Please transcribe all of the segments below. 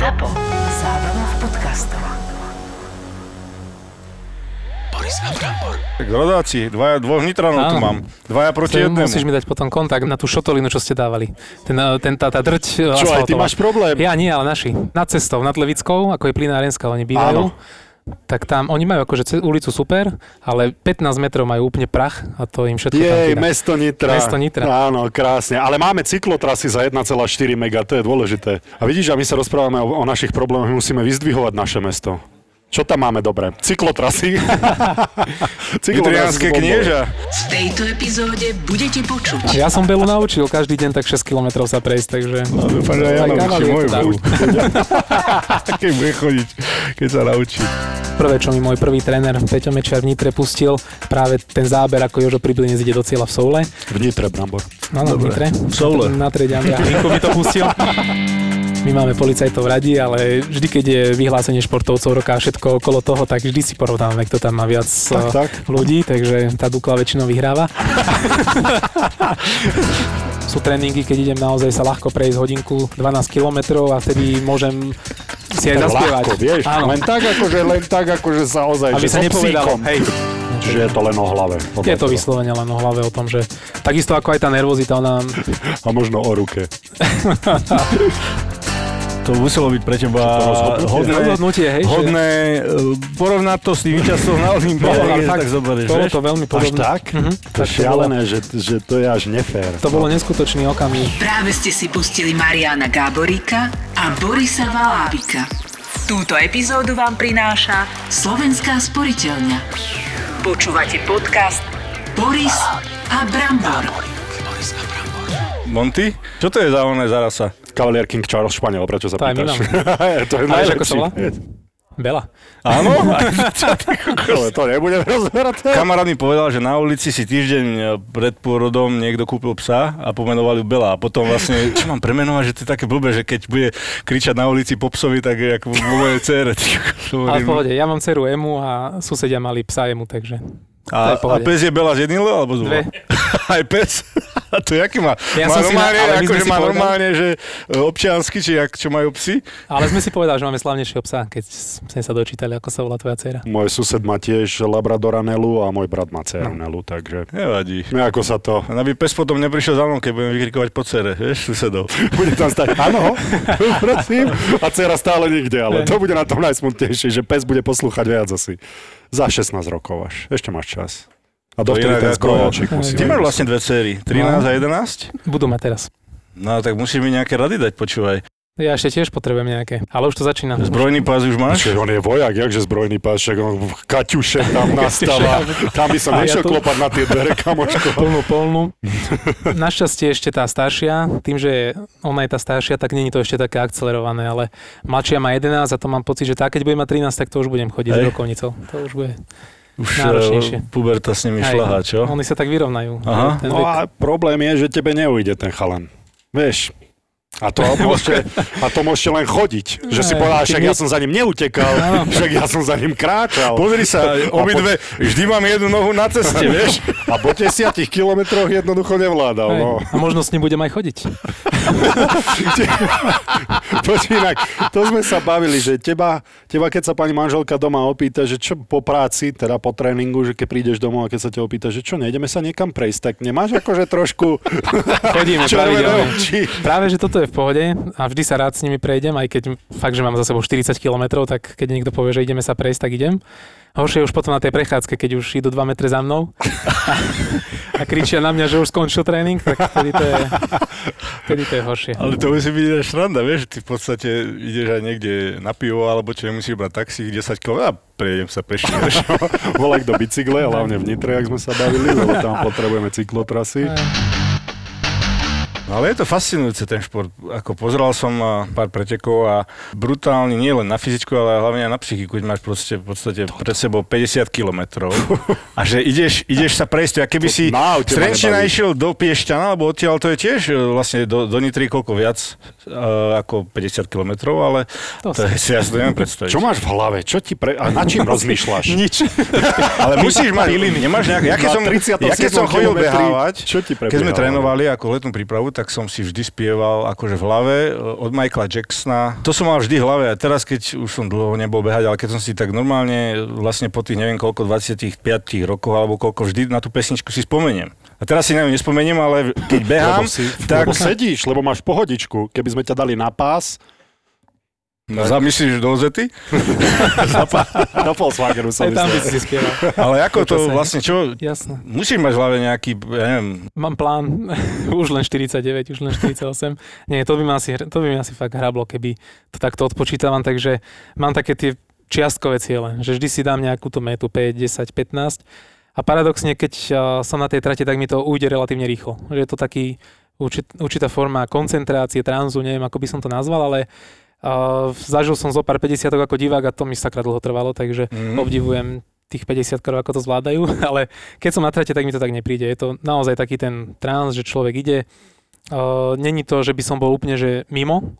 ZAPO. Zábrná v podcastov. Tak rodáci, dvaja, dvoch Nitranov tu Áno. mám. Dvaja proti jednému. musíš mi dať potom kontakt na tú šotolinu, čo ste dávali. Ten, eh, ten tá, tá drť eh, Čo, aj ty asfaltová. máš problém? Ja nie, ale naši. Nad cestou, nad Levickou, ako je plinárenská, oni bývajú. Tak tam, oni majú akože ulicu super, ale 15 metrov majú úplne prach a to im všetko tam Jej, chýba. mesto Nitra. Mesto Nitra. Áno, krásne. Ale máme cyklotrasy za 1,4 mega, to je dôležité. A vidíš, a my sa rozprávame o, o našich problémoch, musíme vyzdvihovať naše mesto. Čo tam máme dobre? Cyklotrasy. Bombové. knieža. V tejto epizóde budete počuť Ja som Belu naučil každý deň tak 6 km sa prejsť, takže... No, dúfam, že ja naučím moju. Belu. Keď bude chodiť, keď sa naučí. Prvé, čo mi môj prvý tréner Peťo Mečiar v Nitre pustil, práve ten záber, ako Jožo Pribilinec ide do cieľa v Soule. V Nitre, Brambor. No, no, v Nitre. V Soule. Na trede Andrea Hlinko mi to pustil. My máme policajtov radi, ale vždy, keď je vyhlásenie športovcov roka a všetko okolo toho, tak vždy si porovnáme, kto tam má viac Tak, eh, tak. ľudí, takže tá Dukla väčšinou vyhráva. Sú tréningy, keď idem naozaj sa ľahko prejsť hodinku 12 km a vtedy môžem si aj zaspievať. Ľahko, vieš? Áno, Len tak, akože, len tak, akože sa ozaj, aby že sa so nepovedalo. psíkom. Hej, Čiže je to len o hlave. je to vyslovene len o hlave o tom, že takisto ako aj tá nervozita, ona A možno o ruke. To muselo byť pre teba hodné, rozhodnutie, hej, že- hodné e, porovnať to s tým víťazstvom na Olympiáde, No, tak zoberieš, bolo to veľmi Až podobné. tak? Mhm, To to bolo. šialené, že, že to je až nefér. To bolo neskutočný okamih. Práve ste si pustili Mariana Gáboríka a Borisa Valábika. Túto epizódu vám prináša Slovenská sporiteľňa. Počúvate podcast Boris a Brambor. Monty? Čo to je za oné za rasa? Cavalier King Charles Španiel, prečo sa To aj my pýtaš? to je najlepší. volá? Bela. Áno? To nebudem rozberať. Kamarát mi povedal, že na ulici si týždeň e, pred pôrodom niekto kúpil psa a pomenovali ju Bela. A potom vlastne, čo mám premenovať, že to je také blbé, že keď bude kričať na ulici po psovi, tak je ako vo mojej cére. Ale v pohode, ja mám dceru Emu a susedia mali psa Emu, takže A, a pes je Bela z jedným L alebo z Dve. Aj pes? A to je aký má? Ja má normálne, na- akože si má normálne, že e, občiansky, či jak, čo majú psi? Ale sme si povedali, že máme slavnejšieho psa, keď sme sa dočítali, ako sa volá tvoja dcera. Môj sused má tiež Labradora Nelu a môj brat má dceru Nelu, takže... Nevadí. No ako sa to... Aby pes potom neprišiel za mnou, keď budem vykrikovať po cere, vieš, susedov. Bude tam stať, áno, prosím. A dcera stále nikde, ale to bude na tom najsmutnejšie, že pes bude poslúchať viac asi. Za 16 rokov až. Ešte máš čas. A dovtedy ten zbrojačik musí Ty máš byť. vlastne dve céry, 13 a 11? Budú mať teraz. No tak musíš mi nejaké rady dať, počúvaj. Ja ešte tiež potrebujem nejaké, ale už to začína. Zbrojný pás už máš? Počkej, on je vojak, jakže zbrojný pás, však on v Kaťuše tam nastáva. Tam by som A ja nešiel tu- klopať na tie dvere, kamoško. Plnú, polnú. Našťastie ešte tá staršia, tým, že ona je tá staršia, tak není to ešte také akcelerované, ale mladšia má 11 a to mám pocit, že tá, keď bude mať 13, tak to už budem chodiť s Hej. rokovnicou. To už bude. Už náročnejšie. eh, puberta s nimi Hej. šľahá, čo? Oni sa tak vyrovnajú. Aha. Ten No a problém je, že tebe neujde ten chalan. Vieš, a to, môžete, a to môžete len chodiť. Že si povedal, však ja som za ním neutekal, však ja som za ním kráčal. Pozri sa, obidve, vždy mám jednu nohu na ceste, vieš? A po 10 kilometroch jednoducho nevládal. Hej. No. A možno s ním budem aj chodiť. Počuj, inak, to sme sa bavili, že teba, teba, keď sa pani manželka doma opýta, že čo po práci, teda po tréningu, že keď prídeš domov a keď sa ťa opýta, že čo, nejdeme sa niekam prejsť, tak nemáš akože trošku Chodíme pravidelne. Práve, že toto je v pohode a vždy sa rád s nimi prejdem, aj keď fakt, že mám za sebou 40 km, tak keď niekto povie, že ideme sa prejsť, tak idem. Horšie je už potom na tej prechádzke, keď už idú 2 metre za mnou a, a kričia na mňa, že už skončil tréning, tak vtedy to je, vtedy to je horšie. Ale to musí byť aj šranda, vieš, ty v podstate ideš aj niekde na pivo, alebo čo nemusíš brať taxík 10 km a prejdem sa peši, vieš. Volaj do bicykle, hlavne v Nitre, jak sme sa bavili, lebo tam potrebujeme cyklotrasy. No ale je to fascinujúce ten šport. Ako pozeral som pár pretekov a brutálny nie len na fyzičku, ale hlavne aj na psychiku, keď máš proste, v podstate pred sebou 50 kilometrov a že ideš, ideš sa prejsť, a keby To si z nebaví. išiel do Piešťana, lebo odtiaľ to je tiež e, vlastne do, do Nitry koľko viac uh, ako 50 kilometrov, ale to, To si ja si to neviem predstaviť. Čo máš v hlave? Čo ti pre... A na čím rozmýšľaš? Nič. Ale musíš mať, nemáš nejaké, ja keď som, 37 ja keď som chodil behávať, čo ti keď sme trénovali ako letnú prípravu, tak som si vždy spieval akože v hlave e, od Michaela Jacksona. To som mal vždy v hlave a teraz, keď už som dlho nebol behať, ale keď som si tak normálne vlastne po tých neviem koľko, 25 rokoch alebo koľko vždy na tú pesničku si spomeniem. A teraz si na ňu nespomeniem, ale keď behám, lebo, si, tak... lebo sedíš, lebo máš pohodičku. Keby sme ťa dali na pás, No, zamyslíš do Zety? do Volkswagenu som Aj tam by si spieval. Ale ako to vlastne, čo? Jasné. Musíš mať v hlave nejaký, ja neviem, Mám plán, už len 49, už len 48. Nie, to by ma asi, to by mi asi fakt hrablo, keby to takto odpočítavam, takže mám také tie čiastkové ciele, že vždy si dám nejakú tú metu 5, 10, 15 a paradoxne, keď uh, som na tej trate, tak mi to ujde relatívne rýchlo. Že je to taký určit, určitá forma koncentrácie, tranzu, neviem, ako by som to nazval, ale uh, zažil som zo pár 50 ako divák a to mi sakra dlho trvalo, takže Mhm. obdivujem tých 50 krov, ako to zvládajú, ale keď som na trate, tak mi to tak nepríde. Je to naozaj taký ten trans, že človek ide. Uh, Není to, že by som bol úplne že mimo.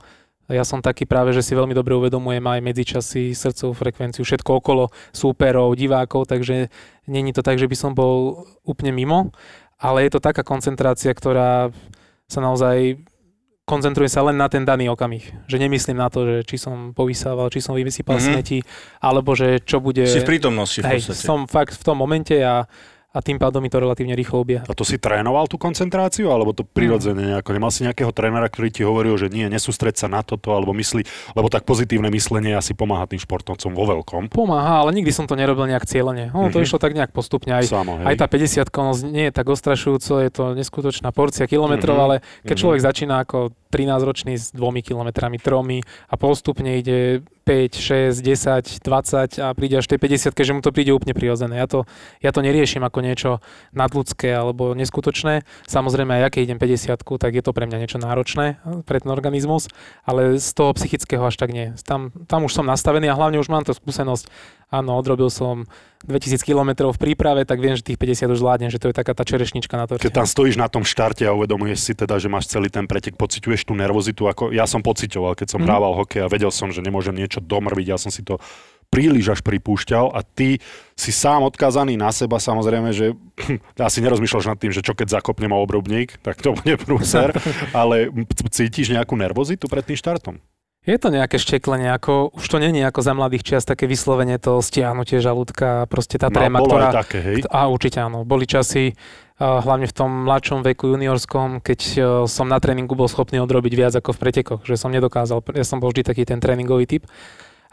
Ja som taký práve, že si veľmi dobre uvedomujem aj medzičasy, srdcovú frekvenciu, všetko okolo súperov, divákov, takže není to tak, že by som bol úplne mimo, ale je to taká koncentrácia, ktorá sa naozaj koncentruje sa len na ten daný okamih. Že nemyslím na to, že či som povysával, či som vysypal Mhm. mm-hmm. smeti, alebo že čo bude... si v prítomnosti v Hej, podstate. som fakt v tom momente a, a tým pádom mi to relatívne rýchlo obieha. A to si trénoval tú koncentráciu, alebo to prirodzene nejako? Nemal si nejakého trénera, ktorý ti hovoril, že nie, nesústreď sa na toto, alebo myslí, lebo tak pozitívne myslenie asi pomáha tým športovcom vo veľkom. Pomáha, ale nikdy som to nerobil nejak cieľene. Ono to Mhm. išlo tak nejak postupne. Aj, Samo, hej. aj tá 50 no, nie je tak ostrašujúco, je to neskutočná porcia kilometrov, Mhm. ale keď Mhm. človek začína ako 13-ročný s dvomi kilometrami, tromi a postupne ide 5, 6, 10, 20 a príde až tej 50, že mu to príde úplne prirodzené. Ja to, ja to neriešim ako niečo nadľudské alebo neskutočné. Samozrejme, aj keď idem 50, tak je to pre mňa niečo náročné pre ten organizmus, ale z toho psychického až tak nie. Tam, tam už som nastavený a hlavne už mám to skúsenosť. Áno, odrobil som 2000 km v príprave, tak viem, že tých 50 už zvládnem, že to je taká tá čerešnička na torte. Keď tam stojíš na tom štarte a uvedomuješ si teda, že máš celý ten pretek, pociťuješ tú nervozitu, ako ja som pociťoval, keď som Mhm. hrával hokej a vedel som, že nemôžem niečo domrviť, ja som si to príliš až pripúšťal a ty si sám odkázaný na seba, samozrejme, že asi nerozmýšľaš nad tým, že čo keď zakopnem obrubník, tak to bude prúser, ale cítiš nejakú nervozitu pred tým štartom? Je to nejaké šteklenie, ako, už to není ako za mladých čias, také vyslovene to stiahnutie žalúdka, proste tá tréma, No, ktorá... také, hej? A určite áno. Boli časy, a hlavne v tom mladšom veku juniorskom, keď e, som na tréningu bol schopný odrobiť viac ako v pretekoch, že som nedokázal, ja som bol vždy taký ten tréningový typ.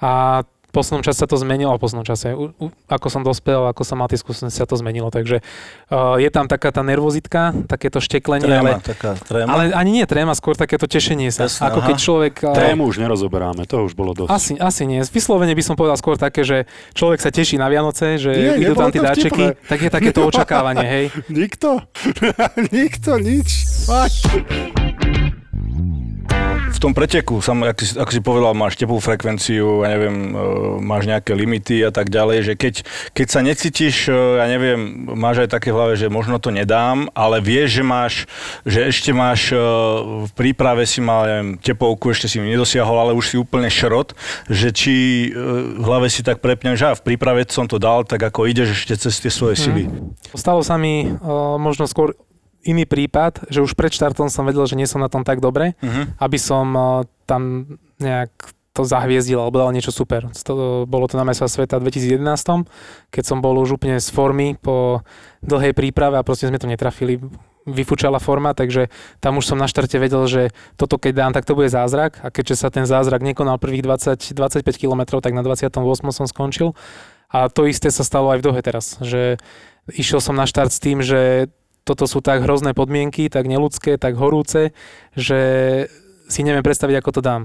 A v poslednom čase sa to zmenilo, a v poslednom čase, u, u, ako som dospel, ako som mal tie skúsenosti, sa to zmenilo. Takže uh, je tam taká tá nervozitka, takéto šteklenie, Tréma, ale, taká tréma. ale ani nie tréma, skôr takéto tešenie sa. Jasné, ako aha. keď človek... uh, Tému už nerozoberáme, to už bolo dosť. asi, asi nie. Vyslovene by som povedal skôr také, že človek sa teší na Vianoce, že Nie, idú tam nebolo tie dáčeky, vtipné. tak je takéto očakávanie, hej. Nikto? Nikto, nič. Fakt. V tom preteku, sam, ako, si, ako si povedal, máš teplú frekvenciu, ja neviem, e, máš nejaké limity a tak ďalej, že keď, keď sa necítiš, e, ja neviem, máš aj také v hlave, že možno to nedám, ale vieš, že máš, že ešte máš e, v príprave si mal, ja neviem, tepovku, ešte si nedosiahol, ale už si úplne šrot, že či v hlave si tak prepnem, že v príprave som to dal, tak ako ideš ešte cez tie svoje sily. Stalo sa mi uh, možno skôr iný prípad, že už pred štartom som vedel, že nie som na tom tak dobre, Mhm. aby som uh, tam nejak to zahviezdil alebo dal niečo super. To, bolo to na mesa sveta v 2011, keď som bol už úplne z formy po dlhej príprave a proste sme to netrafili vyfúčala forma, takže tam už som na štarte vedel, že toto keď dám, tak to bude zázrak a keďže sa ten zázrak nekonal prvých 20-25 km, tak na 28 som skončil a to isté sa stalo aj v Dohe teraz, že išiel som na štart s tým, že toto sú tak hrozné podmienky, tak neludské, tak horúce, že si neviem predstaviť, ako to dám.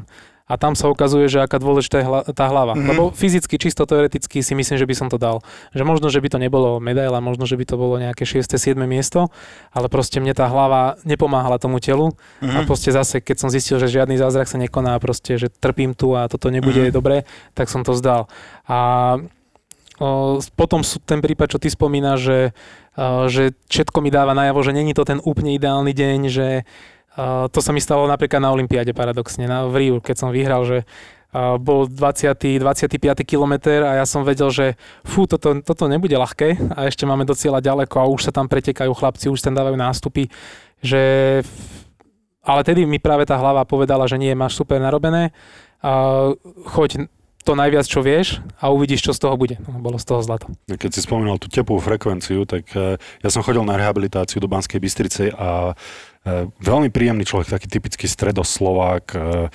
A tam sa ukazuje, že aká dôležitá je hla, tá hlava. Mhm. Mm-hmm. Lebo fyzicky, čisto teoreticky si myslím, že by som to dal. Že možno, že by to nebolo medaila, možno, že by to bolo nejaké 6. 7. miesto, ale proste mne tá hlava nepomáhala tomu telu. Mhm. A proste zase, keď som zistil, že žiadny zázrak sa nekoná, proste, že trpím tu a toto nebude Mhm. dobre, tak som to zdal. A o, potom sú ten prípad, čo ty spomínaš, že, že všetko mi dáva najavo, že není to ten úplne ideálny deň, že o, to sa mi stalo napríklad na Olympiáde paradoxne, na, v Riu, keď som vyhral, že o, bol 20. 25. kilometr a ja som vedel, že fú, toto, toto nebude ľahké a ešte máme do cieľa ďaleko a už sa tam pretekajú chlapci, už tam dávajú nástupy, že ale tedy mi práve tá hlava povedala, že nie, máš super narobené, choď to najviac, čo vieš a uvidíš, čo z toho bude. No, bolo z toho zlato. Keď si spomínal tú teplú frekvenciu, tak eh, ja som chodil na rehabilitáciu do Banskej Bystrice a eh, veľmi príjemný človek, taký typický stredoslovák, eh,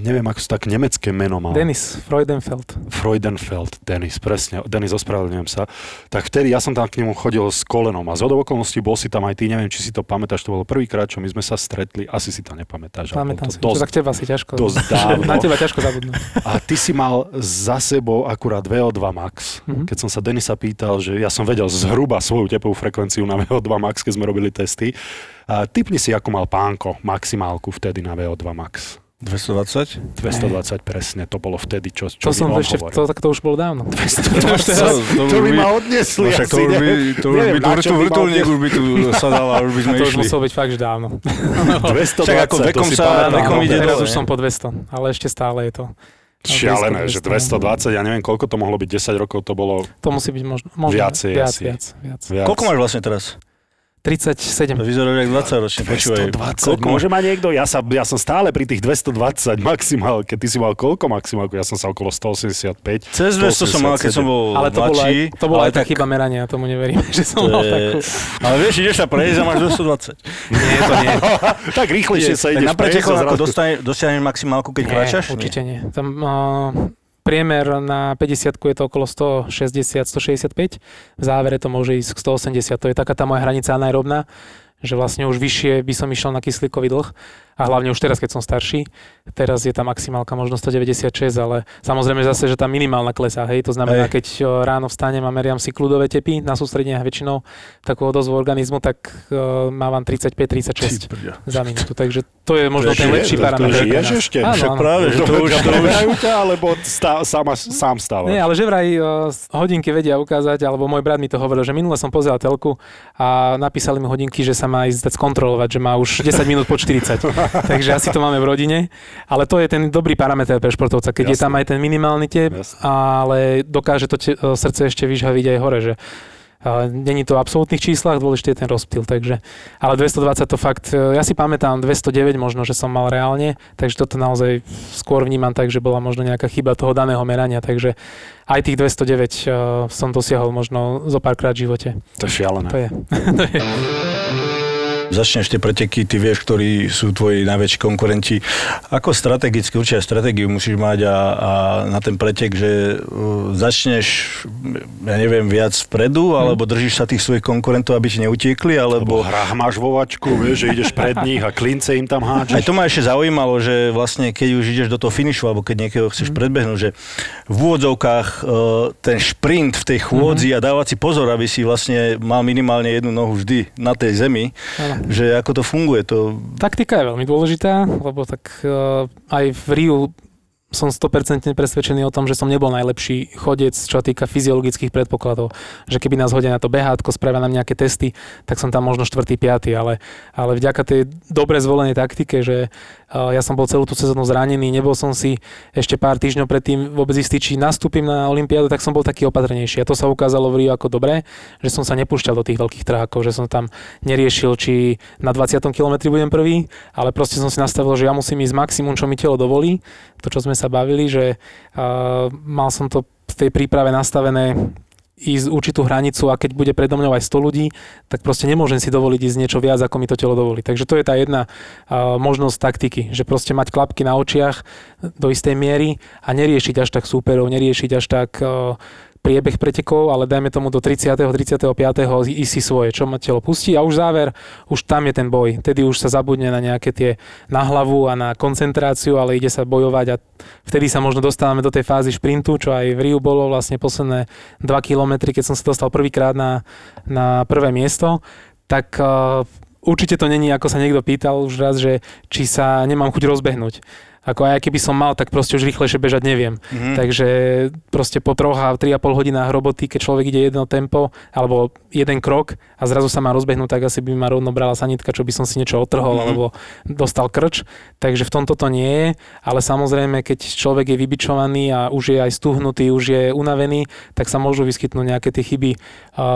neviem, ako sa tak nemecké meno mal. Denis Freudenfeld. Freudenfeld, Denis, presne. Denis, ospravedlňujem sa. Tak vtedy ja som tam k nemu chodil s kolenom a z okolností bol si tam aj ty, neviem, či si to pamätáš, to bolo prvýkrát, čo my sme sa stretli, asi si to nepamätáš. Pamätám to si, dosť, tak teba si ťažko. Dosť dávno. Na teba ťažko zabudnúť. A ty si mal za sebou akurát VO2 max. Mm-hmm. Keď som sa Denisa pýtal, že ja som vedel zhruba svoju tepovú frekvenciu na VO2 max, keď sme robili testy. A typni si, ako mal pánko maximálku vtedy na VO2 max. 220? 220 presne, to bolo vtedy, čo, čo to som ešte, to, tak to už bolo dávno. 220, to, to, to by ma odnesli no, asi, to už by, to už by, tu, tu vrtulník už by tu sa dala, už by sme to išli. už muselo byť fakt, že dávno. 220, Však ako vekom sa, vekom ide Teraz už som po 200, ale ešte stále je to. Šialené, že 220, ja neviem, koľko to mohlo byť, 10 rokov to bolo... To musí byť možno, možno viacej viac, viac, viac. viac. Koľko máš vlastne teraz? 37. To vyzerá jak 20 ročne, počúvaj. 220, Koľko môže mať niekto? Ja, sa, ja som stále pri tých 220 maximál, keď ty si mal koľko maximálku? Ja som sa okolo 185. Cez 200 som mal, keď som bol Ale to bola aj, to bola aj tá chyba merania, tomu neverím, že som to mal je- takú. Ale vieš, ideš sa prejsť a máš 220. Nie, to nie. tak rýchlejšie sa ideš na pretekoch ako dostane, dosiahneš maximálku, keď kráčaš? určite nie. Tam, uh, priemer na 50 je to okolo 160-165, v závere to môže ísť k 180, to je taká tá moja hranica anaerobná, že vlastne už vyššie by som išiel na kyslíkový dlh a hlavne už teraz, keď som starší, teraz je tá maximálka možno 196, ale samozrejme zase, že tá minimálna klesá, hej, to znamená, Hej. keď ráno vstanem a meriam si kľudové tepy na sústredeniach väčšinou takú odozvu organizmu, tak uh, mávam 35-36 za minútu, takže to je možno To ten lepší to parameter. žiješ ešte? Áno, Však áno. práve, že to už, to už, Preberajú ťa, alebo stá, sama, sám stávaš? Nie, ale že vraj uh, hodinky vedia ukázať, alebo môj brat mi to hovoril, že minule som pozeral telku a napísali mi hodinky, že sa má ísť skontrolovať, že má už 10 minút po 40. Takže asi to máme v rodine. Ale to je ten dobrý parameter pre športovca, keď je Jasné. tam aj ten minimálny tep, ale dokáže to te, uh, srdce ešte vyžhaviť aj hore, že Uh, Není to v absolútnych číslach, dôležitý je ten rozptyl, takže, ale 220 to fakt, uh, ja si pamätám 209 možno, že som mal reálne, takže toto naozaj skôr vnímam tak, že bola možno nejaká chyba toho daného merania, takže aj tých 209 uh, som dosiahol možno zo párkrát v živote. To je šialené. To je. to je. Začneš tie preteky, ty vieš, ktorí sú tvoji najväčší konkurenti. Ako strategicky, určite aj stratégiu musíš mať a, a na ten pretek, že uh, začneš, ja neviem, viac vpredu, alebo držíš sa tých svojich konkurentov, aby ti neutiekli, Lebo alebo... hrách máš vo vačku, vieš, že ideš pred nich a klince im tam Aj hádžeš. to ma ešte zaujímalo, že vlastne keď už ideš do toho finišu, alebo keď niekoho chceš predbehnúť, že v úvodzovkách uh, ten šprint v tej chôdzi a dávať si pozor, aby si vlastne mal minimálne jednu nohu vždy na tej zemi. Že ako to funguje, to Taktika je veľmi dôležitá, lebo tak uh, aj v Riu som 100% presvedčený o tom, že som nebol najlepší chodec, čo týka fyziologických predpokladov. Že keby nás hodia na to behátko, spravia nám nejaké testy, tak som tam možno 4. 5. Ale, ale vďaka tej dobre zvolenej taktike, že uh, ja som bol celú tú sezónu zranený, nebol som si ešte pár týždňov predtým vôbec istý, či nastúpim na Olympiádu, tak som bol taký opatrnejší. A to sa ukázalo v Riu ako dobré, že som sa nepúšťal do tých veľkých trákov, že som tam neriešil, či na 20. kilometri budem prvý, ale proste som si nastavil, že ja musím ísť maximum, čo mi telo dovolí. To, čo sme sa bavili, že uh, mal som to v tej príprave nastavené ísť určitú hranicu a keď bude predo mňou aj 100 ľudí, tak proste nemôžem si dovoliť ísť niečo viac, ako mi to telo dovolí. Takže to je tá jedna uh, možnosť taktiky, že proste mať klapky na očiach do istej miery a neriešiť až tak súperov, neriešiť až tak uh, priebeh pretekov, ale dajme tomu do 30. 35. ísť si svoje, čo ma telo pustí a už záver, už tam je ten boj. Tedy už sa zabudne na nejaké tie na hlavu a na koncentráciu, ale ide sa bojovať a vtedy sa možno dostávame do tej fázy šprintu, čo aj v Riu bolo vlastne posledné 2 kilometry, keď som sa dostal prvýkrát na, na prvé miesto, tak uh, určite to není, ako sa niekto pýtal už raz, že či sa nemám chuť rozbehnúť. Ako aj keby som mal, tak proste už rýchlejšie bežať neviem. Mhm. Takže proste po troch a 3,5 hodinách roboty, keď človek ide jedno tempo alebo jeden krok a zrazu sa má rozbehnúť, tak asi by ma rovno brala sanitka, čo by som si niečo otrhol Mhm. alebo dostal krč. Takže v tomto to nie je, ale samozrejme, keď človek je vybičovaný a už je aj stuhnutý, už je unavený, tak sa môžu vyskytnúť nejaké tie chyby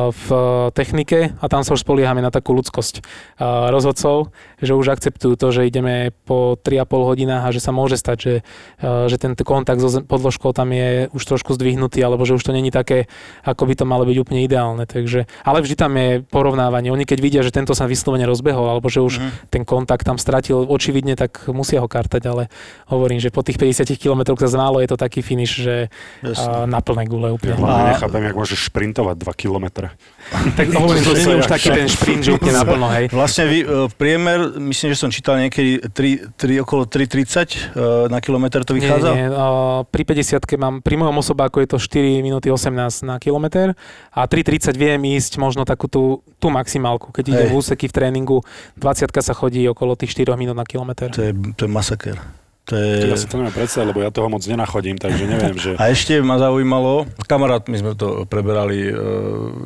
v technike a tam sa už spoliehame na takú ľudskosť rozhodcov, že už akceptujú to, že ideme po 3,5 hodinách a že sa môže stať, že, uh, že ten kontakt so podložkou tam je už trošku zdvihnutý, alebo že už to není také, ako by to malo byť úplne ideálne. Takže, ale vždy tam je porovnávanie. Oni keď vidia, že tento sa vyslovene rozbehol, alebo že už Mhm. ten kontakt tam stratil očividne, tak musia ho kartať, ale hovorím, že po tých 50 km za málo je to taký finish, že Jasne. a, na plné gule úplne. Hlavne A- nechápem, jak môžeš šprintovať 2 kilometre. Tak hovorím, to nie sa je už taký ten šprint, že úplne naplno, hej. Vlastne vy, e, priemer, myslím, že som čítal niekedy 3, 3 okolo 3,30 e, na kilometr to Nie, vychádza? nie, o, pri 50 mám, pri mojom osobáku je to 4 minúty 18 na kilometr a 3.30 viem ísť možno takú tú, tú maximálku, keď Hej. v úseky v tréningu, 20 sa chodí okolo tých 4 minút na kilometr. To je, to je masaker. To je... Ja si to neviem predstaviť, lebo ja toho moc nenachodím, takže neviem, že... A ešte ma zaujímalo, kamarát, my sme to preberali, e,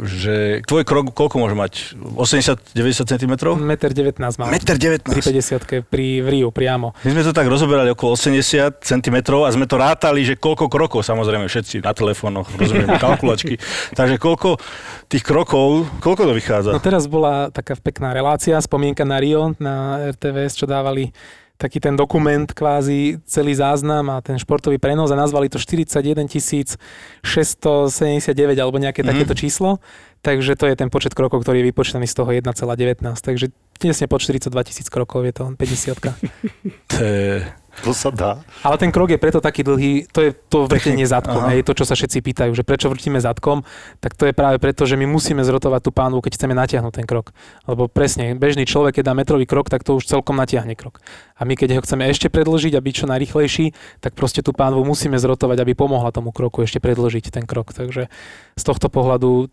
že tvoj krok koľko môže mať? 80-90 cm? 1,19 m mám. 1,19 Pri 50 pri v Riu priamo. My sme to tak rozoberali okolo 80 cm a sme to rátali, že koľko krokov, samozrejme všetci na telefónoch, rozumieme, kalkulačky. Takže koľko tých krokov, koľko to vychádza? No teraz bola taká pekná relácia, spomienka na Rio, na RTVS, čo dávali taký ten dokument, kvázi celý záznam a ten športový prenos a nazvali to 41 679 alebo nejaké Mhm. takéto číslo. Takže to je ten počet krokov, ktorý je vypočítaný z toho 1,19. Takže tesne pod 42 tisíc krokov je to 50 To je... To sa dá. Ale ten krok je preto taký dlhý, to je to vrtenie zadkom, Aha. hej, to, čo sa všetci pýtajú, že prečo vrtíme zadkom, tak to je práve preto, že my musíme zrotovať tú pánvu, keď chceme natiahnuť ten krok. Lebo presne, bežný človek, keď dá metrový krok, tak to už celkom natiahne krok. A my, keď ho chceme ešte predlžiť a byť čo najrychlejší, tak proste tú pánvu musíme zrotovať, aby pomohla tomu kroku ešte predlžiť ten krok. Takže z tohto pohľadu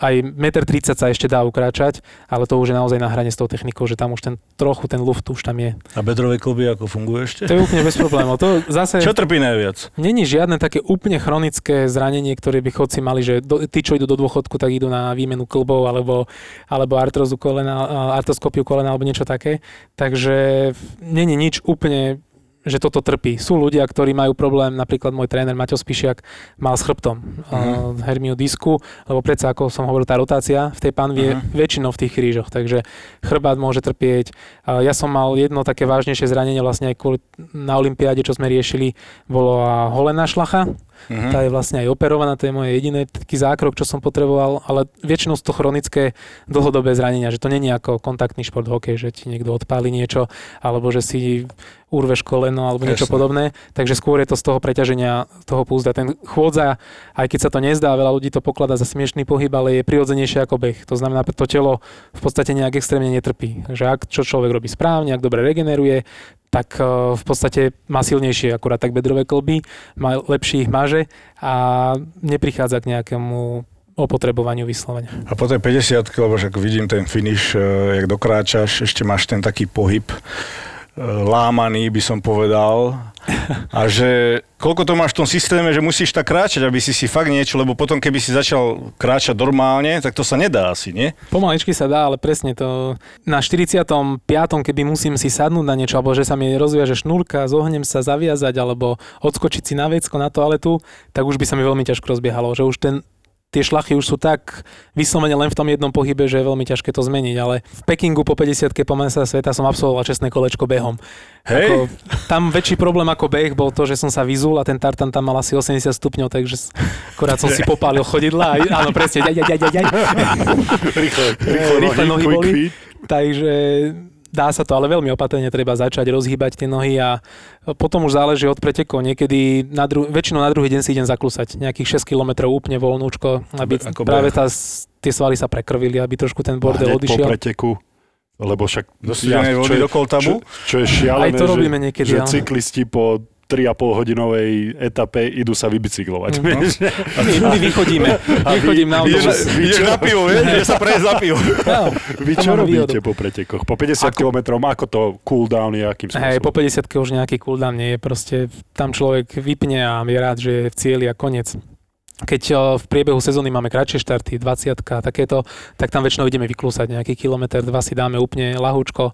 aj 1,30 m sa ešte dá ukráčať, ale to už je naozaj na hrane s tou technikou, že tam už ten trochu ten luft už tam je. A bedrové kolby ako fungujú ešte? To je úplne bez problémov. To zase... Čo trpí najviac? Není žiadne také úplne chronické zranenie, ktoré by chodci mali, že do, tí, čo idú do dôchodku, tak idú na výmenu klbov alebo, alebo artrozu kolena, artroskopiu kolena alebo niečo také. Takže není nič úplne že toto trpí. Sú ľudia, ktorí majú problém, napríklad môj tréner Maťo Spišiak mal s chrbtom Mhm. uh, hermiu disku, lebo predsa, ako som hovoril, tá rotácia v tej panvi je Mhm. väčšinou v tých krížoch, takže chrbát môže trpieť. Uh, ja som mal jedno také vážnejšie zranenie vlastne aj kvôli, na olympiáde, čo sme riešili, bolo holená šlacha, Mhm. tá je vlastne aj operovaná, to je moje jediné taký zákrok, čo som potreboval, ale väčšinou sú to chronické dlhodobé zranenia, že to není ako kontaktný šport hokej, že ti niekto odpáli niečo, alebo že si urveš koleno alebo niečo Jasné. podobné, takže skôr je to z toho preťaženia toho púzda. Ten chôdza, aj keď sa to nezdá, veľa ľudí to pokladá za smiešný pohyb, ale je prirodzenejšie ako beh. To znamená, to telo v podstate nejak extrémne netrpí. Takže ak čo človek robí správne, ak dobre regeneruje, tak eh, v podstate má silnejšie akurát tak bedrové kolby, má lepší ich maže a neprichádza k nejakému opotrebovaniu vyslovene. A po tej 50 lebo však vidím ten finish, e, jak dokráčaš, ešte máš ten taký pohyb lámaný, by som povedal. A že koľko to máš v tom systéme, že musíš tak kráčať, aby si si fakt niečo, lebo potom keby si začal kráčať normálne, tak to sa nedá asi, nie? Pomaličky sa dá, ale presne to na 45. keby musím si sadnúť na niečo, alebo že sa mi rozviaže šnúrka, zohnem sa zaviazať, alebo odskočiť si na vecko na toaletu, tak už by sa mi veľmi ťažko rozbiehalo, že už ten tie šlachy už sú tak vyslovene len v tom jednom pohybe, že je veľmi ťažké to zmeniť, ale v Pekingu po 50 po sa sveta som absolvoval čestné kolečko behom. Hej. Ako, tam väčší problém ako beh bol to, že som sa vyzul a ten tartan tam mal asi 80 stupňov, takže akorát som si popálil chodidla a áno, presne, ďaj, ďaj, ďaj, ďaj, ďaj. Rýchle, Rýchle nohy quick boli. Takže dá sa to, ale veľmi opatrne treba začať rozhýbať tie nohy a potom už záleží od pretekov. Niekedy na dru- väčšinou na druhý deň si idem zaklusať. Nejakých 6 km úplne voľnúčko, aby ako práve tá, tie svaly sa prekrvili, aby trošku ten bordel Hneď po odišiel. preteku. Lebo však... Studenej čo je- do? Čo, čo je šialené, Aj to že, robíme niekedy, že áno. cyklisti po 3,5 hodinovej etape idú sa vybicyklovať. No. vieš. My, my vychodíme. Vychodím na autobus. ideš na pivo, vieš? Ideš sa prejsť za pivo. Áno, Vy čo robíte po pretekoch? Po 50 km, ako to cooldown je, akým Hej, po spôsobom? 50 už nejaký cooldown nie je, proste tam človek vypne a je rád, že je v cieli a koniec. Keď v priebehu sezóny máme kratšie štarty, 20 a takéto, tak tam väčšinou ideme vyklúsať nejaký kilometr, dva si dáme úplne lahúčko,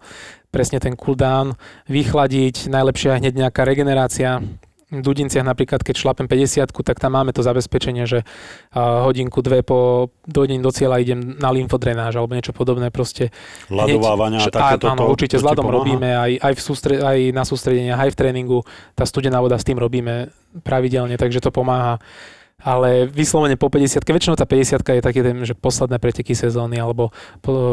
presne ten cooldown, vychladiť, najlepšia hneď nejaká regenerácia. V Dudinciach napríklad, keď šlapem 50 tak tam máme to zabezpečenie, že a, hodinku, dve po dojdení do cieľa idem na lymfodrenáž alebo niečo podobné proste. Ľadovávania a Hneď- takéto. Áno, to- určite to s ľadom pomáha? robíme, aj, aj, v sústre, aj na sústredeniach, aj v tréningu. Tá studená voda s tým robíme pravidelne, takže to pomáha. Ale vyslovene po 50 väčšinou tá 50 je také, ten, že posledné preteky sezóny alebo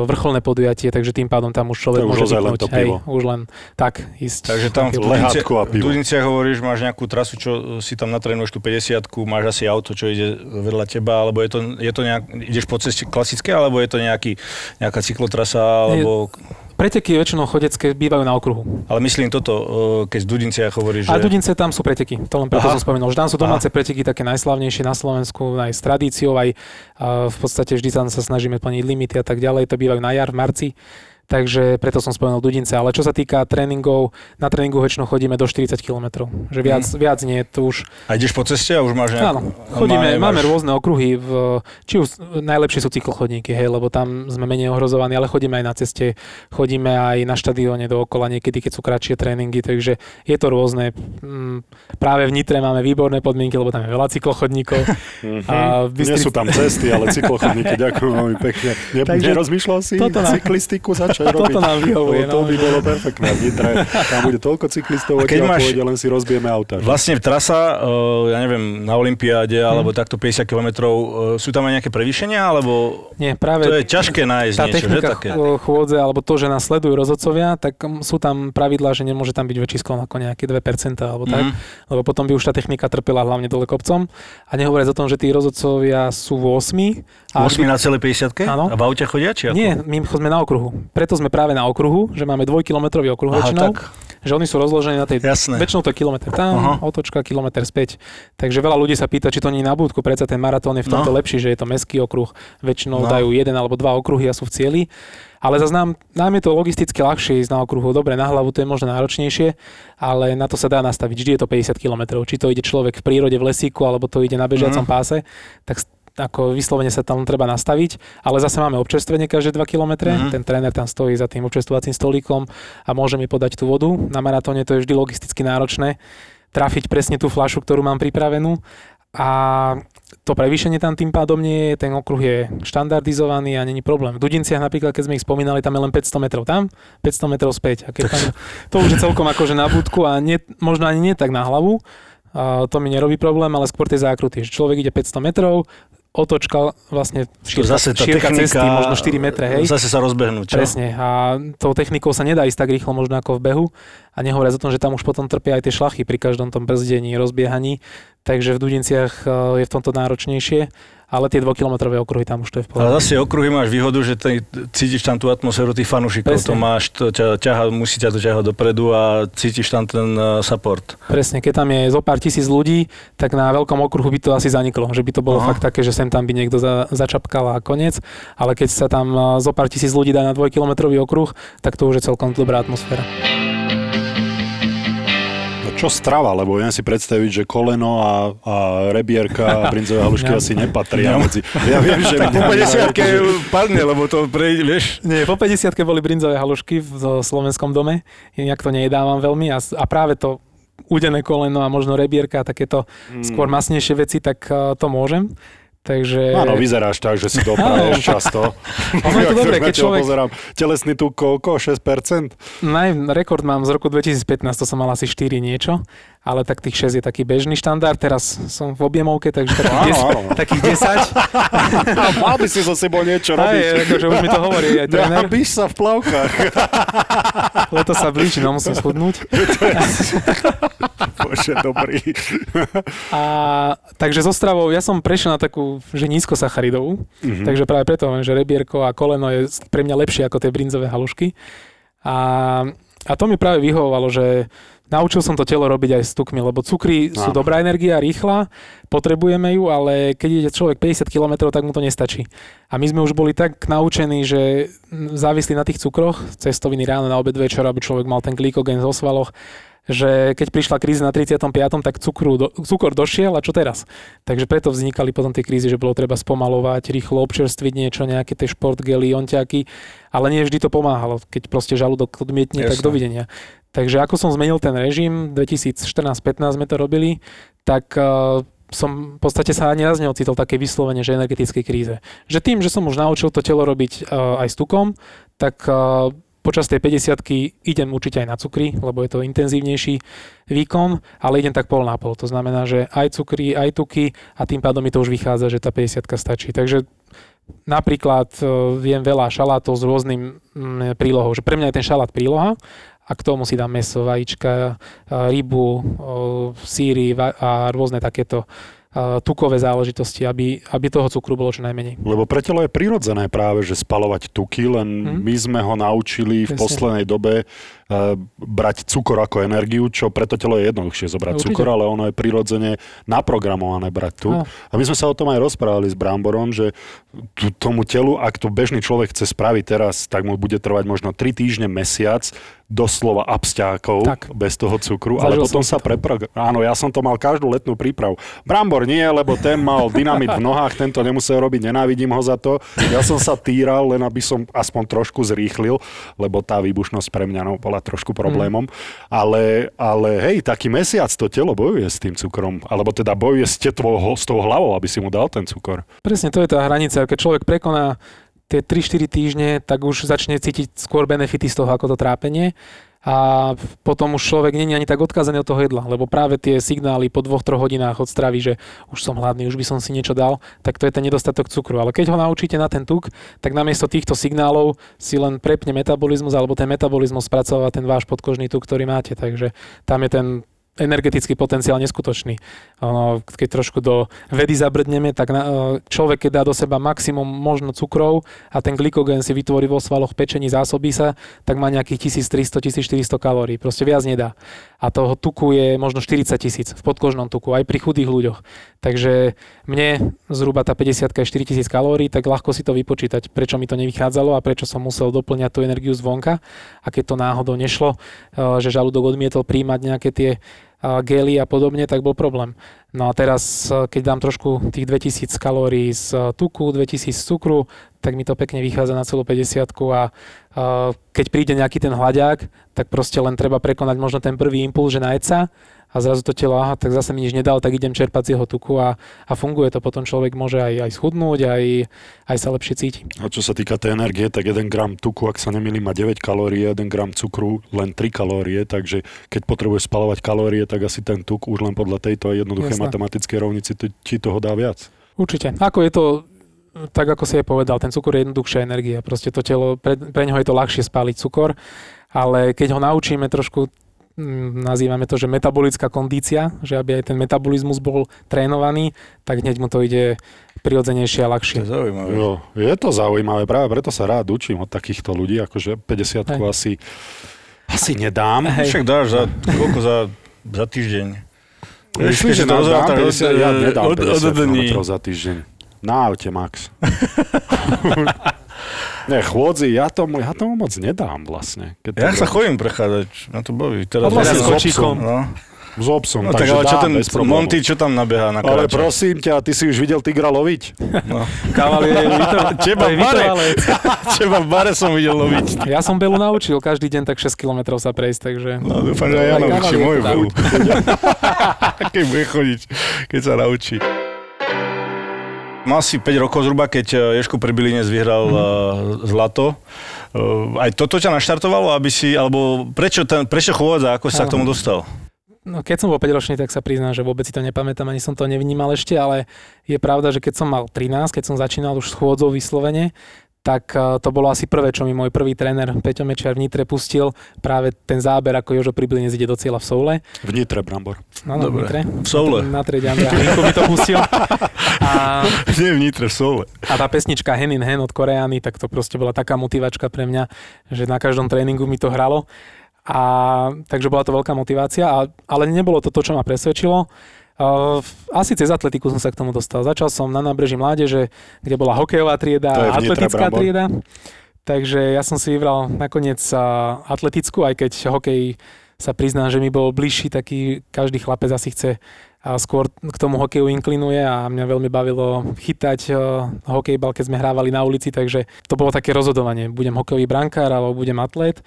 vrcholné podujatie, takže tým pádom tam už To človek je už môže len vypnúť. to Hej, pivo. už len tak ísť. Takže tam v Lehátko a v pivo. Dudiniciach hovoríš, máš nejakú trasu, čo si tam natrénuješ tú 50 máš asi auto, čo ide vedľa teba, alebo je to, je to nejak, ideš po ceste klasické, alebo je to nejaký, nejaká cyklotrasa, alebo... Preteky väčšinou chodecké bývajú na okruhu. Ale myslím toto, e, keď z Dudiniciach hovoríš, A že... Dudince tam sú preteky, to len preto Aha. som spomenul. Že tam sú domáce preteky také najslavnejšie na Slovensku, aj s tradíciou, aj a v podstate vždy tam sa snažíme plniť limity a tak ďalej. To bývajú na jar, v marci. Takže preto som spomenul Dudince. Ale čo sa týka tréningov, na tréningu väčšinou chodíme do 40 km. Že viac, Mhm. viac nie, to už... A ideš po ceste a už máš nejakú... Áno, chodíme, Má- máme máš- rôzne okruhy, v, či už najlepšie sú cyklochodníky, hej, lebo tam sme menej ohrozovaní, ale chodíme aj na ceste, chodíme aj na štadióne dookola niekedy, keď sú kratšie tréningy, takže je to rôzne. Mm, Práve v Nitre máme výborné podmienky, lebo tam je veľa cyklochodníkov. A v Nie sú Bystrici- tam cesty, ale cyklochodníky, ďakujem veľmi pekne. Ne, Takže nerozmýšľal si toto nám- cyklistiku začať robiť? Toto nám vyhovuje, Lebo to no. by bolo perfektné. V Nitre, tam bude toľko cyklistov, A keď máš- pôjde, len si rozbijeme auta. Vlastne trasa, e, ja neviem, na Olympiáde, Mhm. alebo takto 50 km, sú tam aj nejaké prevýšenia, alebo Nie, práve to je ťažké nájsť tá niečo, že technika také? ch- chôdze, alebo to, že nás sledujú rozhodcovia, tak sú tam pravidlá, že nemôže tam byť väčší sklon ako nejaké 2% alebo tak, Mhm. lebo potom by už tá technika trpela hlavne dole kopcom. A nehovoriac o tom, že tí rozhodcovia sú v 8. A 8 na celej 50 Áno. A v aute chodia, či ako? Nie, my sme na okruhu. Preto sme práve na okruhu, že máme dvojkilometrový okruh Aha, väčšinou. tak. Že oni sú rozložení na tej... Jasné. Väčšinou to je kilometr tam, Aha. otočka, kilometr späť. Takže veľa ľudí sa pýta, či to nie je na budku. Predsa ten maratón je v tomto No. lepší, že je to meský okruh. Väčšinou No. dajú jeden alebo dva okruhy a sú v cieli. Ale zase nám, nám je to logisticky ľahšie ísť na okruhu. Dobre, na hlavu to je možno náročnejšie, ale na to sa dá nastaviť. Vždy je to 50 km. Či to ide človek v prírode, v lesíku, alebo to ide na bežiacom Mhm. páse, tak ako vyslovene sa tam treba nastaviť, ale zase máme občerstvenie každé 2 km. Mhm. Ten tréner tam stojí za tým občerstvovacím stolíkom a môže mi podať tú vodu. Na maratóne to je vždy logisticky náročné trafiť presne tú fľašu, ktorú mám pripravenú. A to prevýšenie tam tým pádom nie je, ten okruh je štandardizovaný a není problém. V Dudinciach napríklad, keď sme ich spomínali, tam je len 500 metrov tam, 500 metrov späť. A keď tam, to už je celkom akože na budku a nie, možno ani nie tak na hlavu, a to mi nerobí problém, ale skôr tie zákruty. Že človek ide 500 metrov, otočka vlastne šírka, zase tá šírka technika, cesty, možno 4 metre, hej. Zase sa rozbehnú, čo? Presne. A tou technikou sa nedá ísť tak rýchlo možno ako v behu. A nehovoriac o tom, že tam už potom trpia aj tie šlachy pri každom tom brzdení, rozbiehaní. Takže v Dudinciach e, je v tomto náročnejšie. Ale tie dvojkilometrové okruhy tam už to je v Ale pohode. zase okruhy máš výhodu, že ty, cítiš tam tú atmosféru tých fanúšikov, to máš, to ťa, ťaha, musí ťa to ťahať dopredu a cítiš tam ten uh, support. Presne, keď tam je zo pár tisíc ľudí, tak na veľkom okruhu by to asi zaniklo. Že by to bolo Aha. fakt také, že sem tam by niekto za, začapkal a koniec. Ale keď sa tam e, zo pár tisíc ľudí dá na dvojkilometrový okruh, tak to už je celkom dobrá atmosféra. No čo strava, lebo viem si predstaviť, že koleno a, a rebierka a brinzové halušky Ja. asi nepatria medzi... Ja viem, že... Po 50 padne, lebo to prejde, vieš. Nie, po 50 boli brinzové halušky v slovenskom dome, inak to nejedávam veľmi a, a práve to udené koleno a možno rebierka a takéto Mm. skôr masnejšie veci, tak uh, to môžem. Takže... Áno, vyzeráš tak, že si dopraješ často. Je to dobré, keď človek- Pozerám. Telesný tuk koľko? 6%? Naj, rekord mám z roku 2015, to som mal asi 4 niečo, ale tak tých 6 je taký bežný štandard, teraz som v objemovke, takže takých, Áno, 10, áno. takých 10. A mal by si so sebou niečo Aj, robiť. akože už mi to hovorí aj tréner, Nabíš sa v plavkách. leto sa blíži, no musím schudnúť. Bože, dobrý. A, takže so stravou, ja som prešiel na takú, že nízkosacharidovú, Mhm. takže práve preto že rebierko a koleno je pre mňa lepšie ako tie brinzové halušky. A, a to mi práve vyhovovalo, že naučil som to telo robiť aj s tukmi, lebo cukry sú Áno. dobrá energia, rýchla, potrebujeme ju, ale keď ide človek 50 km, tak mu to nestačí. A my sme už boli tak naučení, že závislí na tých cukroch, cestoviny ráno, na obed, večer, aby človek mal ten glykogen zo svaloch, že keď prišla kríza na 35., tak cukru, do, cukor došiel a čo teraz? Takže preto vznikali potom tie krízy, že bolo treba spomalovať, rýchlo občerstviť niečo, nejaké tie športgely, onťaky, ale nie vždy to pomáhalo. Keď proste žalúdok odmietne, tak Jasné. dovidenia. Takže ako som zmenil ten režim, 2014-15 sme to robili, tak uh, som v podstate sa ani raz neocitol také vyslovene, že energetickej kríze. Že tým, že som už naučil to telo robiť uh, aj s tukom, tak uh, počas tej 50 idem určite aj na cukry, lebo je to intenzívnejší výkon, ale idem tak pol na pol. To znamená, že aj cukry, aj tuky a tým pádom mi to už vychádza, že tá 50 stačí. Takže napríklad e, viem veľa šalátov s rôznym mm, prílohou, že pre mňa je ten šalát príloha a k tomu si dám meso, vajíčka, e, rybu, e, síry a rôzne takéto tukové záležitosti, aby, aby toho cukru bolo čo najmenej. Lebo pre telo je prirodzené práve, že spalovať tuky, len Mhm. my sme ho naučili v Presne. poslednej dobe uh, brať cukor ako energiu, čo pre to telo je jednoduchšie zobrať Určite. cukor, ale ono je prirodzene naprogramované brať tuk. Á. A my sme sa o tom aj rozprávali s Bramborom, že tomu telu, ak to bežný človek chce spraviť teraz, tak mu bude trvať možno 3 týždne, mesiac, doslova absťákov, Tak. bez toho cukru, ale Zažil potom som sa preprog... Áno, ja som to mal každú letnú prípravu. Brambor nie, lebo ten mal dynamit v nohách, tento nemusel robiť, nenávidím ho za to. Ja som sa týral, len aby som aspoň trošku zrýchlil, lebo tá výbušnosť pre mňa no, bola trošku problémom. Ale, ale hej, taký mesiac to telo bojuje s tým cukrom, alebo teda bojuje s, tetvou, s tou hlavou, aby si mu dal ten cukor. Presne, to je tá hranica. Keď človek prekoná tie 3-4 týždne, tak už začne cítiť skôr benefity z toho, ako to trápenie. A potom už človek není ani tak odkazaný od toho jedla, lebo práve tie signály po 2-3 hodinách od stravy, že už som hladný, už by som si niečo dal, tak to je ten nedostatok cukru. Ale keď ho naučíte na ten tuk, tak namiesto týchto signálov si len prepne metabolizmus alebo ten metabolizmus spracováva ten váš podkožný tuk, ktorý máte. Takže tam je ten energetický potenciál neskutočný. Keď trošku do vedy zabrdneme, tak e, človek, keď dá do seba maximum možno cukrov a ten glykogén si vytvorí vo svaloch pečení, zásobí sa, tak má nejakých 1300-1400 kalórií. Proste viac nedá. A toho tuku je možno 40 tisíc v podkožnom tuku, aj pri chudých ľuďoch. Takže mne zhruba tá 50 je 4000 kalórií, tak ľahko si to vypočítať, prečo mi to nevychádzalo a prečo som musel doplňať tú energiu zvonka. A keď to náhodou nešlo, e, že žalúdok odmietol príjmať nejaké tie gely a podobne, tak bol problém. No a teraz, e, keď dám trošku tých 2000 kalórií z e, tuku, 2000 z cukru, tak mi to pekne vychádza na celú 50 a a keď príde nejaký ten hľadiak, tak proste len treba prekonať možno ten prvý impuls, že najeď sa a zrazu to telo, aha, tak zase mi nič nedal, tak idem čerpať z jeho tuku a, a funguje to. Potom človek môže aj, aj schudnúť, aj, aj sa lepšie cíti. A čo sa týka tej energie, tak 1 gram tuku, ak sa nemýlim, má 9 kalórií, 1 gram cukru len 3 kalórie, takže keď potrebuješ spalovať kalórie, tak asi ten tuk už len podľa tejto jednoduchej Jasné. matematickej rovnici ti- toho dá viac. Určite. Ako je to, tak ako si aj povedal, ten cukor je jednoduchšia energia. Proste to telo, pre, pre neho je to ľahšie spáliť cukor, ale keď ho naučíme trošku, nazývame to, že metabolická kondícia, že aby aj ten metabolizmus bol trénovaný, tak hneď mu to ide prirodzenejšie a To ľahšie. je zaujímavé. Jo, je to zaujímavé, práve preto sa rád učím od takýchto ľudí, akože 50 Hej. asi, asi nedám. Hej. Však dáš za, koľko za, za týždeň? Myslíš, že to dám rozrátaš 50, ja nedám od, od 50 dní. km za týždeň. Na aute, Max. ne, chôdzi, ja tomu, ja tomu moc nedám vlastne. Keď Ja sa chodím prechádzať, na to baví. Teraz, vlastne s kočíkom. No, S obsom, no tak takže ale čo ten. Monty, čo tam nabeha na Ale kráča? prosím ťa, ty si už videl tigra loviť? No. Kavalier je vytrv- Teba v bare. Teba v bare som videl loviť. Ja som Belu naučil každý deň tak 6 km sa prejsť, takže... No, dúfam, že aj ja naučím moju Belu. keď bude chodiť, keď sa naučí. Mal si 5 rokov zhruba, keď eh, Ježko Pribilinec vyhral mm. zlato. Eh, Aj toto ťa naštartovalo, aby si, alebo prečo, ten, prečo chôdza, ako sa k tomu dostal? No, keď som bol 5 ročný, tak sa priznám, že vôbec si to nepamätám, ani som to nevnímal ešte, ale je pravda, že keď som mal 13, keď som začínal už s chôdzou vyslovene, tak eh, to bolo asi prvé, čo mi môj prvý tréner Peťo Mečiar v Nitre pustil, práve ten záber, ako Jožo Pribilinec ide do cieľa v Soule. V Nitre, Brambor. No, no, v. Nitre. V Soule. Na trede Andrea mi to pustil. A, Nie v Nitre, v Soule. a tá pesnička Hen in Hen od Koreány, tak to proste bola taká motivačka pre mňa, že na každom tréningu mi to hralo. A, takže bola to veľká motivácia, a, ale nebolo to to, čo ma presvedčilo. Uh, asi cez atletiku som sa k tomu dostal. Začal som na nábreží mládeže, kde bola hokejová trieda a atletická Brambor. trieda. Takže ja som si vybral nakoniec uh, atletickú, aj keď hokej sa priznám, že mi bol bližší, taký každý chlapec asi chce a skôr k tomu hokeju inklinuje a mňa veľmi bavilo chytať uh, hokejbal, keď sme hrávali na ulici, takže to bolo také rozhodovanie. Budem hokejový brankár alebo budem atlet.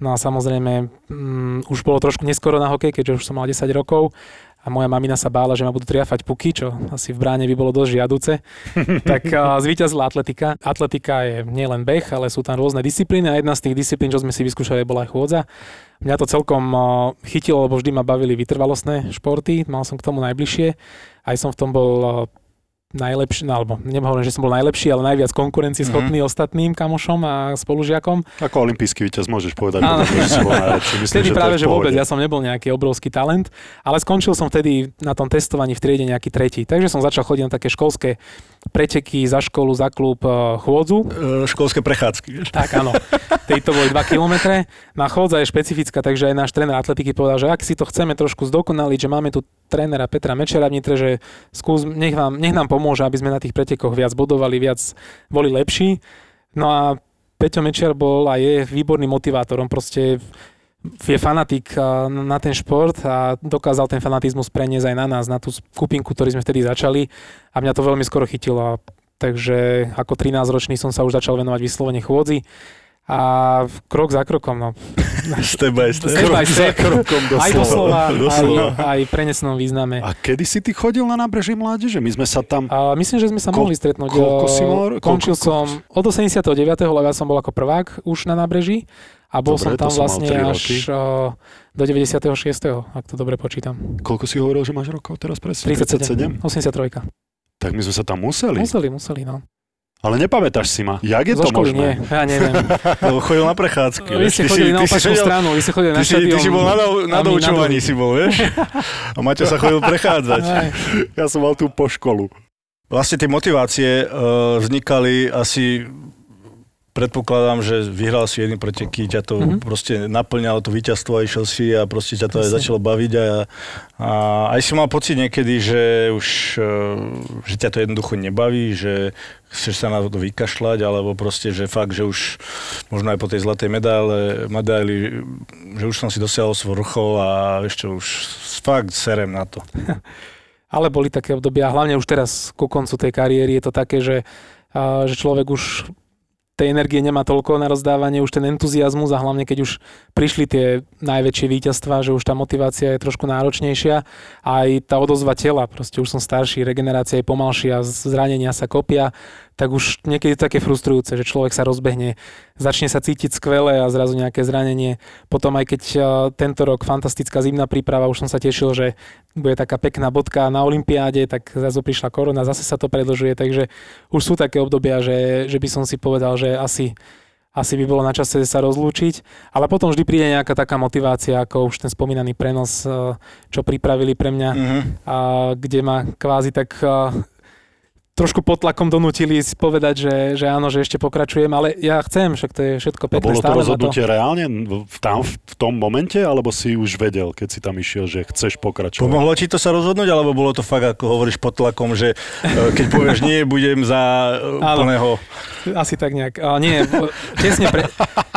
No a samozrejme, mm, už bolo trošku neskoro na hokej, keďže už som mal 10 rokov a moja mamina sa bála, že ma budú triafať puky, čo asi v bráne by bolo dosť žiaduce. tak zvíťazila atletika. Atletika je nielen beh, ale sú tam rôzne disciplíny a jedna z tých disciplín, čo sme si vyskúšali, bola aj chôdza. Mňa to celkom chytilo, lebo vždy ma bavili vytrvalostné športy, mal som k tomu najbližšie. Aj som v tom bol najlepší, no, alebo nehovorím, že som bol najlepší, ale najviac konkurencieschopný mm-hmm. ostatným kamošom a spolužiakom. Ako olimpijský víťaz môžeš povedať, že si bol najlepší. Myslím, Vtedy že práve, že vôbec, ja som nebol nejaký obrovský talent, ale skončil som vtedy na tom testovaní v triede nejaký tretí. Takže som začal chodiť na také školské preteky za školu, za klub, eh, chôdzu. E, školské prechádzky. vieš. Tak áno, tejto boli 2 km. Na chôdza je špecifická, takže aj náš tréner atletiky povedal, že ak si to chceme trošku zdokonaliť, že máme tu trénera Petra Mečera v Nitre, že skús, nech, vám, nech nám pomôže, aby sme na tých pretekoch viac bodovali, viac boli lepší. No a Peťo Mečiar bol a je výborným motivátorom, proste je fanatik na ten šport a dokázal ten fanatizmus preniesť aj na nás, na tú skupinku, ktorý sme vtedy začali a mňa to veľmi skoro chytilo. Takže ako 13-ročný som sa už začal venovať vyslovene chôdzi a krok za krokom, no. Step by step. Step by step. krokom Aj doslova, aj, Doslova. aj v prenesnom význame. A kedy si ty chodil na nábreží mládeže? My sme sa tam... A myslím, že sme sa Ko- mohli stretnúť. koľko si mal Končil koľko- som od 89. lebo ja som bol ako prvák už na nábreží a bol Dobre, som tam som vlastne až roky. o, do 96. ak to dobre počítam. Koľko si hovoril, že máš rokov teraz presne? 37. 83. Tak my sme sa tam museli. Museli, museli, no. Ale nepamätáš si ma. Jak je Zo to školy možné? nie, ja neviem. Lebo chodil na prechádzky. Vy ste chodili na opačnú stranu, vy ste chodili na si, ty štadión. si bol na, dou, na doučovaní, si bol, vieš? A Maťo sa chodil prechádzať. Aj. Ja som mal tú po školu. Vlastne tie motivácie uh, vznikali asi predpokladám, že vyhral si jedný preteky, ťa to Mhm. mm-hmm. proste naplňalo to víťazstvo a išiel si a proste ťa to aj Presne. začalo baviť a, a aj si mal pocit niekedy, že už uh, že ťa to jednoducho nebaví, že chceš sa na to vykašľať, alebo proste, že fakt, že už možno aj po tej zlatej medaile, medaili, že už som si dosiahol svoj vrchol a ešte už fakt serem na to. Ale boli také obdobia, hlavne už teraz ku koncu tej kariéry je to také, že, že človek už tej energie nemá toľko na rozdávanie, už ten entuziasmus a hlavne keď už prišli tie najväčšie víťazstvá, že už tá motivácia je trošku náročnejšia aj tá odozva tela, proste už som starší, regenerácia je pomalšia, zranenia sa kopia, tak už niekedy je také frustrujúce, že človek sa rozbehne, začne sa cítiť skvele a zrazu nejaké zranenie. Potom aj keď a, tento rok fantastická zimná príprava, už som sa tešil, že bude taká pekná bodka na Olympiáde, tak zrazu prišla korona, zase sa to predlžuje, takže už sú také obdobia, že, že by som si povedal, že asi, asi by bolo na čase sa rozlúčiť, ale potom vždy príde nejaká taká motivácia, ako už ten spomínaný prenos, eh, čo pripravili pre mňa, Mhm. a kde ma kvázi tak eh, trošku pod tlakom donútili povedať, že, že áno, že ešte pokračujem, ale ja chcem, však to je všetko A pekné, bolo to stále ma to. rozhodnutie reálne v, tam, v tom momente, alebo si už vedel, keď si tam išiel, že chceš pokračovať? Pomohlo ti to sa rozhodnúť, alebo bolo to fakt, ako hovoríš, pod tlakom, že e, keď povieš nie, budem za e, plného... Asi tak nejak. A nie, tesne pre...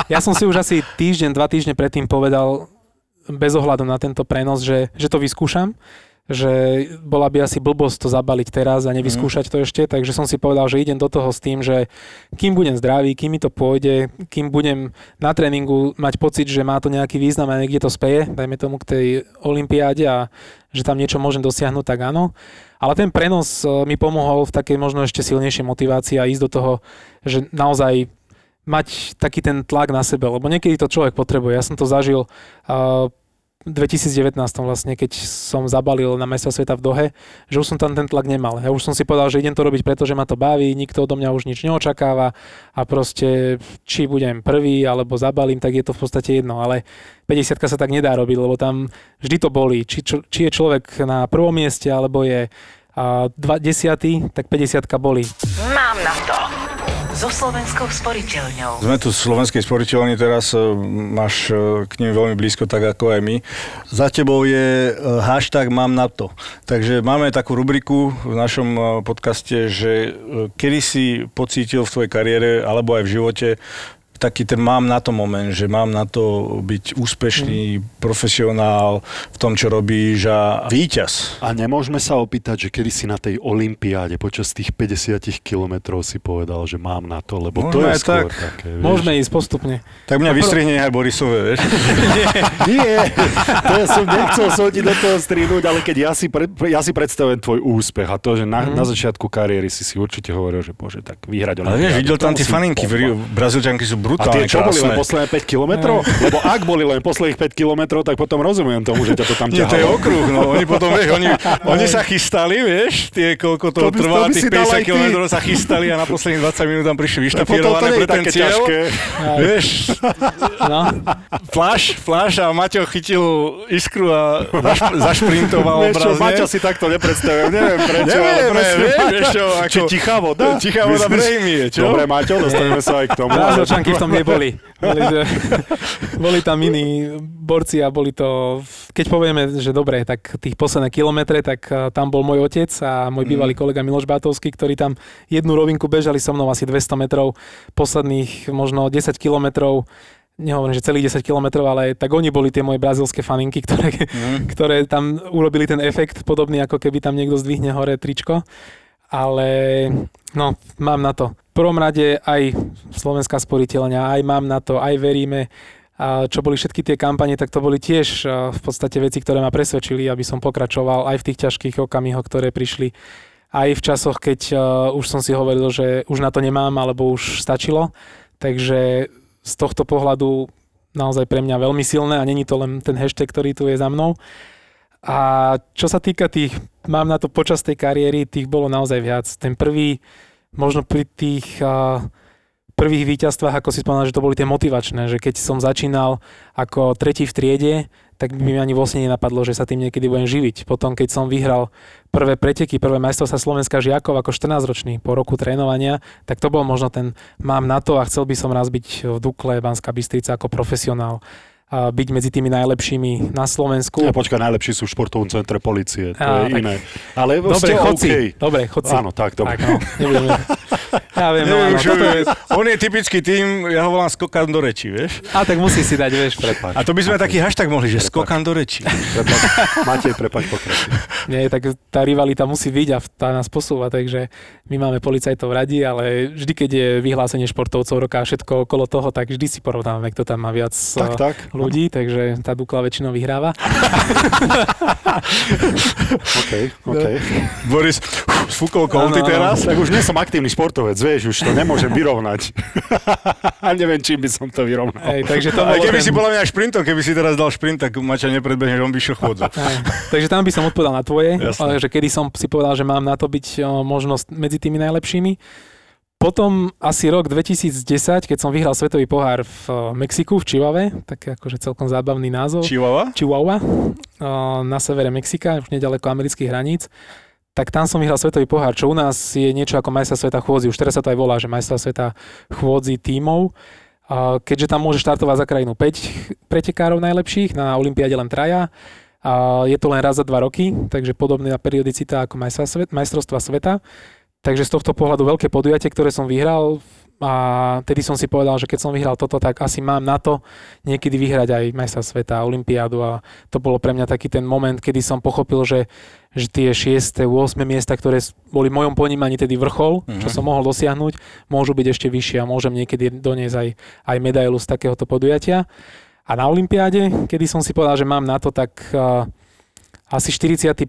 Ja som si už asi týždeň, dva týždne predtým povedal, bez ohľadu na tento prenos, že, že to vyskúšam že bola by asi blbosť to zabaliť teraz a nevyskúšať to ešte, takže som si povedal, že idem do toho s tým, že kým budem zdravý, kým mi to pôjde, kým budem na tréningu mať pocit, že má to nejaký význam a niekde to speje, dajme tomu k tej olympiáde a že tam niečo môžem dosiahnuť, tak áno. Ale ten prenos e, mi pomohol v takej možno ešte silnejšej motivácii a ísť do toho, že naozaj mať taký ten tlak na sebe, lebo niekedy to človek potrebuje. Ja som to zažil uh, 2019 vlastne, keď som zabalil na mesta sveta v Dohe, že už som tam ten tlak nemal. Ja už som si povedal, že idem to robiť, pretože ma to baví, nikto odo mňa už nič neočakáva a proste či budem prvý alebo zabalím, tak je to v podstate jedno, ale 50 sa tak nedá robiť, lebo tam vždy to bolí. Či, čo, či je človek na prvom mieste alebo je a, dva, desiatý, tak 50 bolí. Mám na to. So Slovenskou sporiteľňou. Sme tu v Slovenskej sporiteľni teraz, e, máš e, k nim veľmi blízko, tak ako aj my. Za tebou je e, hashtag mám na to. Takže máme takú rubriku v našom podcaste, že kedy si pocítil v tvojej kariére alebo aj v živote taký ten mám na to moment, že mám na to byť úspešný profesionál v tom, čo robíš a víťaz. A nemôžeme sa opýtať, že kedy si na tej olympiáde počas tých 50 kilometrov si povedal, že mám na to, lebo to Môžeme je aj skôr tak. také. Vieš. Môžeme ísť postupne. Tak mňa vystrihne aj Borisové, vieš? Nie, to ja som nechcel ti do toho strihnúť, ale keď ja si, pre, ja si predstavujem tvoj úspech a to, že na, na začiatku kariéry si si určite hovoril, že bože, tak vyhrať Ale vieš, olympiádu, videl to tam tie faninky, Brazílčanky sú A brutálne tie čo boli len krásne. posledné 5 kilometrov? Lebo ak boli len posledných 5 kilometrov, tak potom rozumiem tomu, že ťa to tam Nie, to je ťahalo. okruh, no. Oni potom, vieš, oni, oni sa chystali, vieš, tie, koľko to, To by- to trvá, by tých si dal aj 50 ty. km sa chystali a na posledných 20 minút tam prišli vyštafírované pre ten cieľ. ťažké. Vieš, No, flash, flash a Maťo chytil iskru a zašp- zašprintoval Vieš čo, obrazne. Maťa si takto nepredstavujem, neviem prečo. ale Nevieme, proste vieš, vieš čo, Či ako- tichá voda? Tichá voda je, čo? Dobre, Maťo, dostaneme sa aj k tomu. ale- Brazílčanky v tom neboli. Boli, že- boli tam iní borci a boli to, keď povieme, že dobre, tak tých posledné kilometre, tak eh, tam bol môj otec a môj bývalý kolega Miloš Bátovský, ktorí tam jednu rovinku bežali so mnou asi 200 metrov, posledných možno 10 kilometrov nehovorím, že celých 10 kilometrov, ale tak oni boli tie moje brazilské faninky, ktoré, Mm. ktoré tam urobili ten efekt, podobný ako keby tam niekto zdvihne hore tričko. Ale no, mám na to. V prvom rade aj Slovenská sporiteľňa, aj mám na to, aj veríme. A čo boli všetky tie kampane, tak to boli tiež v podstate veci, ktoré ma presvedčili, aby som pokračoval aj v tých ťažkých okamihoch, ktoré prišli. Aj v časoch, keď už som si hovoril, že už na to nemám, alebo už stačilo. Takže z tohto pohľadu naozaj pre mňa veľmi silné a není to len ten hashtag, ktorý tu je za mnou. A čo sa týka tých, mám na to počas tej kariéry, tých bolo naozaj viac. Ten prvý, možno pri tých uh, prvých víťazstvách, ako si spomínal, že to boli tie motivačné, že keď som začínal ako tretí v triede, tak by mi ani vlastne nenapadlo, že sa tým niekedy budem živiť. Potom, keď som vyhral prvé preteky, prvé majstrovstvá Slovenska žiakov ako 14-ročný po roku trénovania, tak to bol možno ten mám na to a chcel by som raz byť v Dukle, Banská Bystrica ako profesionál byť medzi tými najlepšími na Slovensku. Ja, počkaj, najlepší sú v športovom centre policie, to Á, je tak- iné. Ale Dobre, ste chodci. OK. Dobre, chodci. Áno, tak, dobre. Tak, no, nebudeme. Ja viem, no, áno, toto je... on je typický tým, ja ho volám skokán do reči, vieš? A tak musí si dať, vieš, pred... A to by sme taký hashtag mohli, že skokán do reči. Prepač, Matej, prepač, pokračuj. Nie, tak tá rivalita musí byť a tá nás posúva, takže my máme policajtov radi, ale vždy, keď je vyhlásenie športovcov roka a všetko okolo toho, tak vždy si porovnávame, kto tam má viac Tak, tak. Ľudí, takže tá Dukla väčšinou vyhráva. OK, OK. Boris sfúkol kolty teraz. Tak už nie som aktívny športovec, vieš, už to nemôžem vyrovnať. A neviem, čím by som to vyrovnal. Hej, takže to Aj keby ten... si podľa mňa aj šprintom, keby si teraz dal šprint, tak Maťa nepredbehneš, on by šiel chôdzu. Takže tam by som odpovedal na tvoje, Jasné. ale že kedy som si povedal, že mám na to byť o, možnosť medzi tými najlepšími. Potom asi rok 2010, keď som vyhral svetový pohár v o, Mexiku, v Čivave, tak akože celkom zábavný názov. Chihuahua? Chihuahua, o, na severe Mexika, už nedaleko amerických hraníc. Tak tam som vyhral svetový pohár, čo u nás je niečo ako majstra sveta chôdzi. Už teraz sa to aj volá, že majstra sveta chôdzi tímov. Keďže tam môže štartovať za krajinu 5 pretekárov najlepších, na Olympiáde len traja. Je to len raz za dva roky, takže podobná periodicita ako majstrovstva sveta. Takže z tohto pohľadu veľké podujatie, ktoré som vyhral a tedy som si povedal, že keď som vyhral toto, tak asi mám na to niekedy vyhrať aj majstra sveta, olympiádu a to bolo pre mňa taký ten moment, kedy som pochopil, že, že tie 6. 8. miesta, ktoré boli v mojom ponímaní tedy vrchol, čo Mhm. som mohol dosiahnuť, môžu byť ešte vyššie a môžem niekedy doniesť aj, aj medailu z takéhoto podujatia. A na olympiáde, kedy som si povedal, že mám na to, tak uh, asi 45.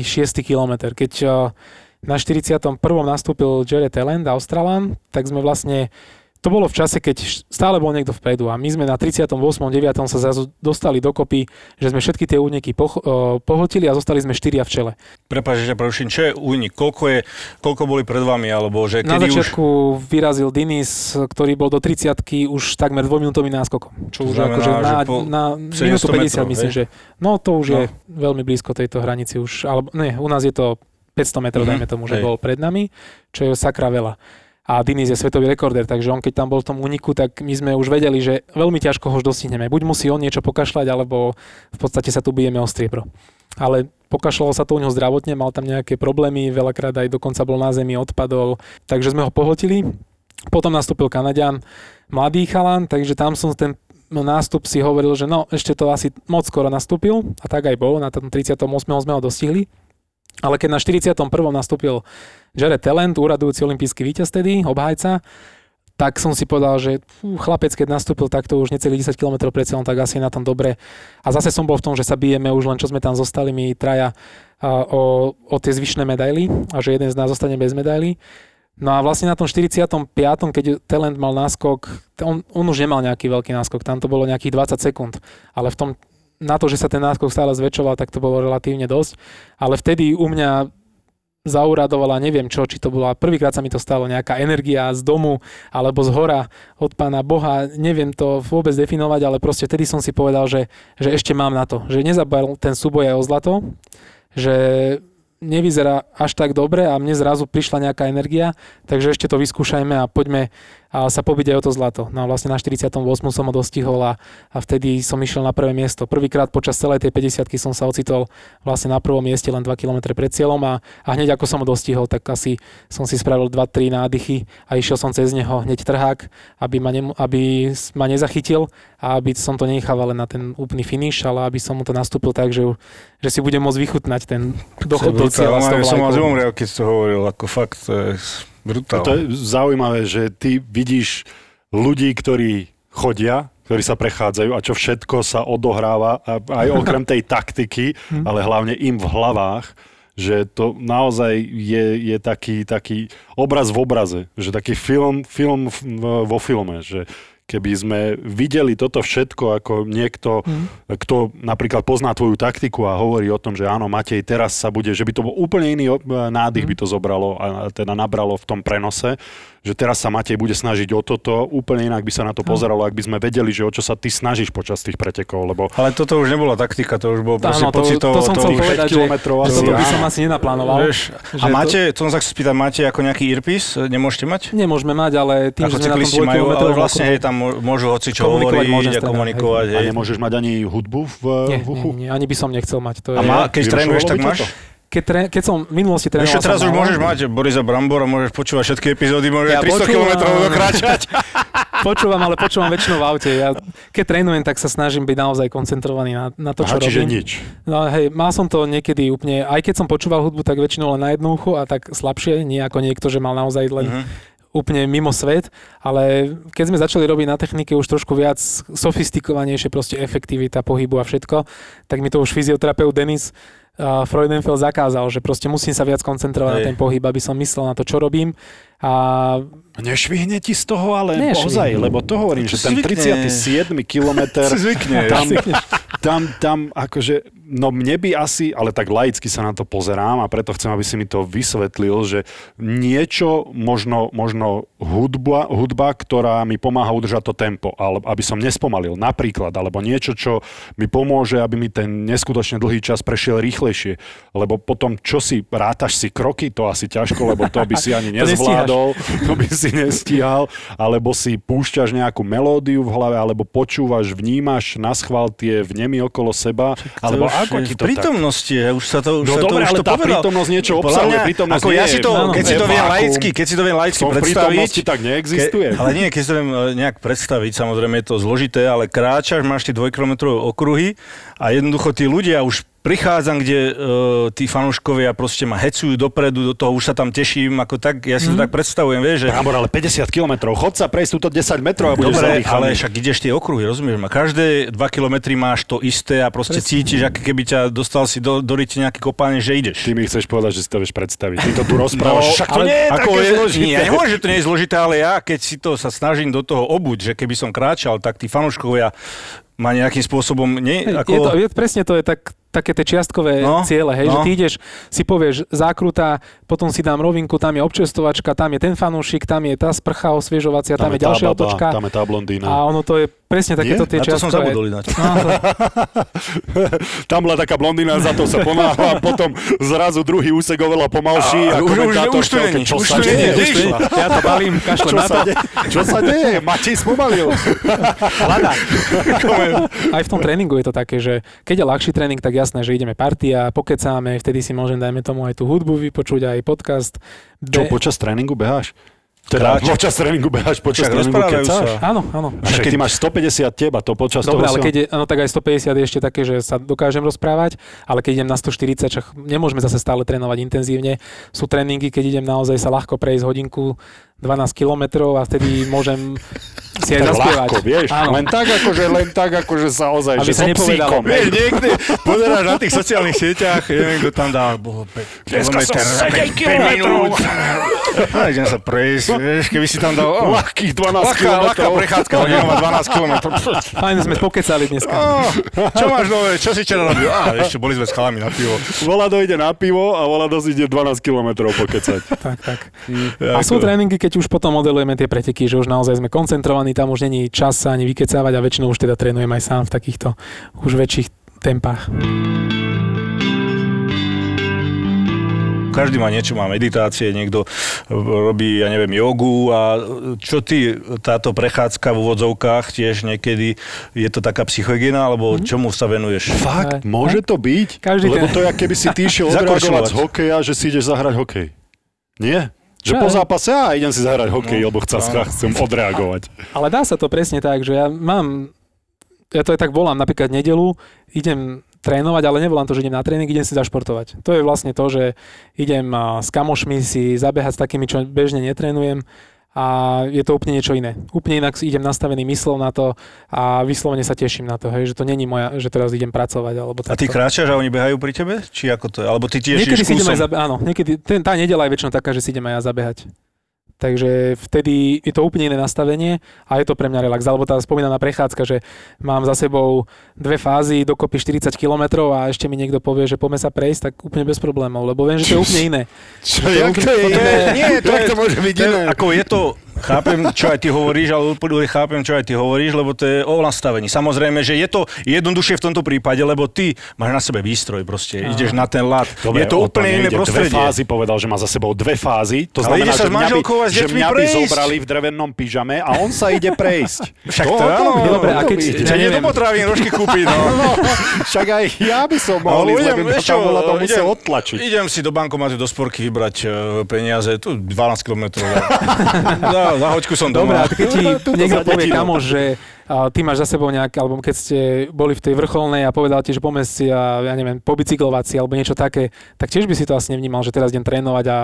6. kilometr, keď uh, na 41. nastúpil Jared Talent, Australan, tak sme vlastne, to bolo v čase, keď stále bol niekto vpredu a my sme na 38. 9. sa zrazu dostali dokopy, že sme všetky tie úniky poch- pohltili a zostali sme štyria v čele. Prepáč, že preruším. Čo je únik? Koľko, je, koľko boli pred vami? Alebo že Na kedy začiatku vyrazil Dinis, ktorý bol do 30 už takmer dvojminútovým náskokom. Čo už Znamená, akože že na, po na 700 minútu 50 metrov, myslím, hej? že no to už No. je veľmi blízko tejto hranici už, alebo nie, u nás je to 500 metrov, Mhm, dajme tomu, že hej. bol pred nami, čo je sakra veľa. a Dinis je svetový rekorder, takže on keď tam bol v tom úniku, tak my sme už vedeli, že veľmi ťažko ho už dostihneme. Buď musí on niečo pokašľať, alebo v podstate sa tu bijeme o striebro. Ale pokašľalo sa to u neho zdravotne, mal tam nejaké problémy, veľakrát aj dokonca bol na zemi, odpadol, takže sme ho pohltili. Potom nastúpil Kanadian, mladý chalan, takže tam som ten nástup si hovoril, že no, ešte to asi moc skoro nastúpil a tak aj bolo, na tom 38. sme ho dostihli. Ale keď na 41. nastúpil Jared Talent, úradujúci olimpijský víťaz tedy, obhajca, tak som si povedal, že fú, chlapec, keď nastúpil takto už necelých 10 km pred cieľom, tak asi je na tom dobre. A zase som bol v tom, že sa bijeme už len čo sme tam zostali, my traja o, o tie zvyšné medaily a že jeden z nás zostane bez medaily. No a vlastne na tom 45., keď Talent mal náskok, on, on už nemal nejaký veľký náskok, tam to bolo nejakých 20 sekúnd, ale v tom na to, že sa ten náskok stále zväčšoval, tak to bolo relatívne dosť. Ale vtedy u mňa zauradovala, neviem čo, či to bola, prvýkrát sa mi to stalo, nejaká energia z domu alebo z hora od pána Boha, neviem to vôbec definovať, ale proste vtedy som si povedal, že, že ešte mám na to, že nezabal ten súboj aj o zlato, že nevyzerá až tak dobre a mne zrazu prišla nejaká energia, takže ešte to vyskúšajme a poďme a sa pobiť aj o to zlato. No a vlastne na 48. som ho dostihol a, a vtedy som išiel na prvé miesto. Prvýkrát počas celej tej 50 som sa ocitol vlastne na prvom mieste len 2 km pred cieľom a, a hneď ako som ho dostihol, tak asi som si spravil 2-3 nádychy a išiel som cez neho hneď trhák, aby ma, ne, aby ma nezachytil a aby som to nechával len na ten úplný finish, ale aby som mu to nastúpil tak, že, že si budem môcť vychutnať ten dochod do cieľa. Som mal zomrel, keď to hovoril, ako fakt, Brutál. To je zaujímavé, že ty vidíš ľudí, ktorí chodia, ktorí sa prechádzajú a čo všetko sa odohráva, aj okrem tej taktiky, hm. ale hlavne im v hlavách, že to naozaj je, je taký, taký obraz v obraze, že taký film, film vo filme, že keby sme videli toto všetko ako niekto, mm. kto napríklad pozná tvoju taktiku a hovorí o tom, že áno, Matej, teraz sa bude, že by to bol úplne iný nádych mm. by to zobralo a teda nabralo v tom prenose, že teraz sa Matej bude snažiť o toto, úplne inak by sa na to no. pozeralo, ak by sme vedeli, že o čo sa ty snažíš počas tých pretekov, lebo... Ale toto už nebola taktika, to už bolo proste to, pocitovo. To, to som chcel povedať, že, že toto by som asi nenaplánoval. Vieš, a máte, to... som sa spýtať, máte ako nejaký earpiece? Nemôžete mať? Nemôžeme mať, ale tým, ako že sme na tom majú, ale vlastne hej, tam môžu hoci čo hovoriť a komunikovať. A nemôžeš mať ani hudbu v, nie, v uchu? Nie, nie, ani by som nechcel mať. To a má, keď trénuješ, tak máš? Keď, tre, keď som v minulosti trénoval... Ešte teraz už môžeš mať Borisa Brambora, môžeš počúvať všetky epizódy, môžeš ja 300 km dokráčať. počúvam, ale počúvam väčšinou v aute. Ja, keď trénujem, tak sa snažím byť naozaj koncentrovaný na, na to, čo Aha, čiže robím. nič. No hej, mal som to niekedy úplne, aj keď som počúval hudbu, tak väčšinou len na jednu uchu a tak slabšie, nie ako niekto, že mal naozaj len uh-huh úplne mimo svet, ale keď sme začali robiť na technike už trošku viac sofistikovanejšie, proste efektivita pohybu a všetko, tak mi to už fyzioterapeut Denis uh, Freudenfeld zakázal, že proste musím sa viac koncentrovať Hej. na ten pohyb, aby som myslel na to, čo robím. A... Nešvihne ti z toho, ale ozaj, lebo to hovorím, že ten 37. kilometr, tam, tam, tam akože No mne by asi, ale tak laicky sa na to pozerám a preto chcem, aby si mi to vysvetlil, že niečo, možno, možno hudba, hudba, ktorá mi pomáha udržať to tempo, ale aby som nespomalil napríklad, alebo niečo, čo mi pomôže, aby mi ten neskutočne dlhý čas prešiel rýchlejšie. Lebo potom, čo si, rátaš si kroky, to asi ťažko, lebo to by si ani nezvládol, to by si nestíhal, alebo si púšťaš nejakú melódiu v hlave, alebo počúvaš, vnímaš na schvál tie vnemy okolo seba, alebo ako ti to prítomnosti, tak? už sa to už No sa dobre, to, už ale to tá povedal. prítomnosť niečo obsahuje, prítomnosť ako nie ja si to, keď si to viem laicky, keď si to viem laicky predstaviť. tak neexistuje. Ke, ale nie, keď si to viem e, nejak predstaviť, samozrejme je to zložité, ale kráčaš, máš tie dvojkilometrové okruhy a jednoducho tí ľudia už prichádzam, kde uh, tí fanúškovia proste ma hecujú dopredu, do toho už sa tam teším, ako tak, ja si mm. to mhm. tak predstavujem, vieš, že... Brábor, ale 50 km, chod sa prejsť túto 10 metrov a budeš Dobre, ale však ideš tie okruhy, rozumieš ma, každé 2 km máš to isté a proste Presne. cítiš, ako keby ťa dostal si do, do ryti nejaký kopáne, že ideš. Ty mi chceš povedať, že si to vieš predstaviť. Ty to tu rozprávaš, no, však to nie je ako také je, zložité. Nie, ja nemôžem, že to nie je zložité, ale ja, keď si to sa snažím do toho obuť, že keby som kráčal, tak tí fanúškovia ma nejakým spôsobom... Nie, ako... je to, je, presne to je tak, také tie čiastkové No, ciele, hej, no. že ty ideš, si povieš zákruta, potom si dám rovinku, tam je občestovačka, tam je ten fanúšik, tam je tá sprcha osviežovacia, tam, je tá ďalšia baba, otočka. Tam je tá blondína. A ono to je presne takéto tie Na to som čiastkové. zabudol ináč. No, to, Tam bola taká blondína, za to sa ponáhla a potom zrazu druhý úsek oveľa pomalší a, A už- už- už tu není, čo už tu není, ja to balím, kašlem Čo na to. sa, deje? čo sa deje? Matej spomalil. Aj v tom tréningu je to také, že keď je ľahší tréning, tak jasné, že ideme partia, pokecáme, vtedy si môžem, dajme tomu, aj tú hudbu vypočuť, aj podcast. Čo, Be- počas tréningu beháš? Teda Kráča. počas tréningu beháš, počas Však tréningu kecáš? sa. Áno, áno. Však keď- ty máš 150 teba, to počas Dobre, toho ale si- keď je, no tak aj 150 je ešte také, že sa dokážem rozprávať, ale keď idem na 140, však nemôžeme zase stále trénovať intenzívne. Sú tréningy, keď idem naozaj sa ľahko prejsť hodinku 12 kilometrov a vtedy môžem si aj zaspievať. ľahko, vieš, Áno. len tak akože, len tak akože sa ozaj, Aby že sa so nepovedalo. psíkom, Vieš, niekde pozeráš na tých sociálnych sieťach, neviem, kto tam dá, boho, 5 Dneska som sedem 5 kilometrov. minút. A idem sa prejsť, vieš, keby si tam dal, oh, Ľahkých 12 ľahká, ľahká kilometrov. prechádzka, hodina má 12 km. Fajn, sme spokecali dneska. Oh, čo máš nové, čo si včera robil? Á, ešte boli sme s chalami na pivo. Volado ide na pivo a Volado si ide 12 kilometrov pokecať. Tak, tak. Ja, A sú tréningy, keď už potom modelujeme tie preteky, že už naozaj sme koncentrovaní, tam už není čas sa ani vykecávať a väčšinou už teda trénujem aj sám v takýchto už väčších tempách. Každý má niečo, má meditácie, niekto robí, ja neviem, jogu a čo ty, táto prechádzka v úvodzovkách tiež niekedy, je to taká psychohygiena, alebo čomu sa venuješ? Fakt, Aj. môže to byť? Každý Lebo ten- to je, keby si ty išiel odreagovať z hokeja, že si ideš zahrať hokej. Nie? Že Čo po zápase, a idem si zahrať hokej, No, lebo chcem, áno. chcem odreagovať. Ale dá sa to presne tak, že ja mám, ja to aj tak volám, napríklad nedelu, idem trénovať, ale nevolám to, že idem na tréning, idem si zašportovať. To je vlastne to, že idem s kamošmi si zabehať s takými, čo bežne netrénujem a je to úplne niečo iné. Úplne inak idem nastavený myslov na to a vyslovene sa teším na to, hej, že to není moja, že teraz idem pracovať alebo A ty takto. kráčaš a oni behajú pri tebe? Či ako to je? Alebo ty tiež Niekedy si idem aj zabe- áno, niekedy, ten, tá nedela je väčšinou taká, že si idem aj ja zabehať. Takže vtedy je to úplne iné nastavenie a je to pre mňa relax. Alebo tá spomínaná prechádzka, že mám za sebou dve fázy, dokopy 40 km a ešte mi niekto povie, že poďme sa prejsť, tak úplne bez problémov, lebo viem, že to je úplne iné. Čo, To je jak to je to iné? je- Nie, to Jak je- to môže byť iné? ako je to, chápem, čo aj ty hovoríš, ale úplne chápem, čo aj ty hovoríš, lebo to je o nastavení. Samozrejme, že je to jednoduchšie v tomto prípade, lebo ty máš na sebe výstroj proste, ideš na ten lat. Dobre, je to úplne iné prostredie. Dve fázy povedal, že má za sebou dve fázy. To Ale znamená, že mňa by, a že mňa by zobrali v drevenom pyžame a on sa ide prejsť. Však to áno, to dobre, a keď- Ja neviem. potravín rožky kúpiť, no. No, však aj ja by som mohol Ale ísť, lebo tam bola to musel idem- odtlačiť. Idem si do bankomatu, do sporky vybrať e, peniaze, tu 12 km. za, za hoďku som Dobre, doma. a keď ti niekto povie kamoš, že a, ty máš za sebou nejak, alebo keď ste boli v tej vrcholnej a povedal ti, že poďme si, a, ja neviem, pobicyklovať si alebo niečo také, tak tiež by si to asi nevnímal, že teraz idem trénovať a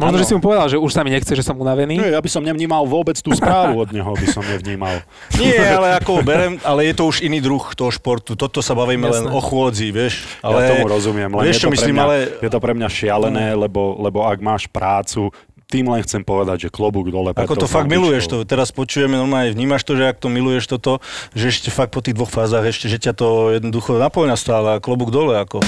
možno, že si mu povedal, že už sa mi nechce, že som unavený. Nie, ja by som nevnímal vôbec tú správu od neho, by som nevnímal. Nie, ale ako berem, ale je to už iný druh toho športu. Toto sa bavíme len Jasné. o chôdzi, vieš. Ale, Ale ja tomu rozumiem, len vieš, je, čo to myslím, pre mňa, ale... je to pre mňa šialené, lebo, lebo ak máš prácu, tým len chcem povedať, že klobúk dole. Ako to fakt miluješ to. Teraz počujeme, normálne vnímaš to, že ak to miluješ toto, že ešte fakt po tých dvoch fázach, ešte, že ťa to jednoducho naplňa stále a klobúk dole. Ako.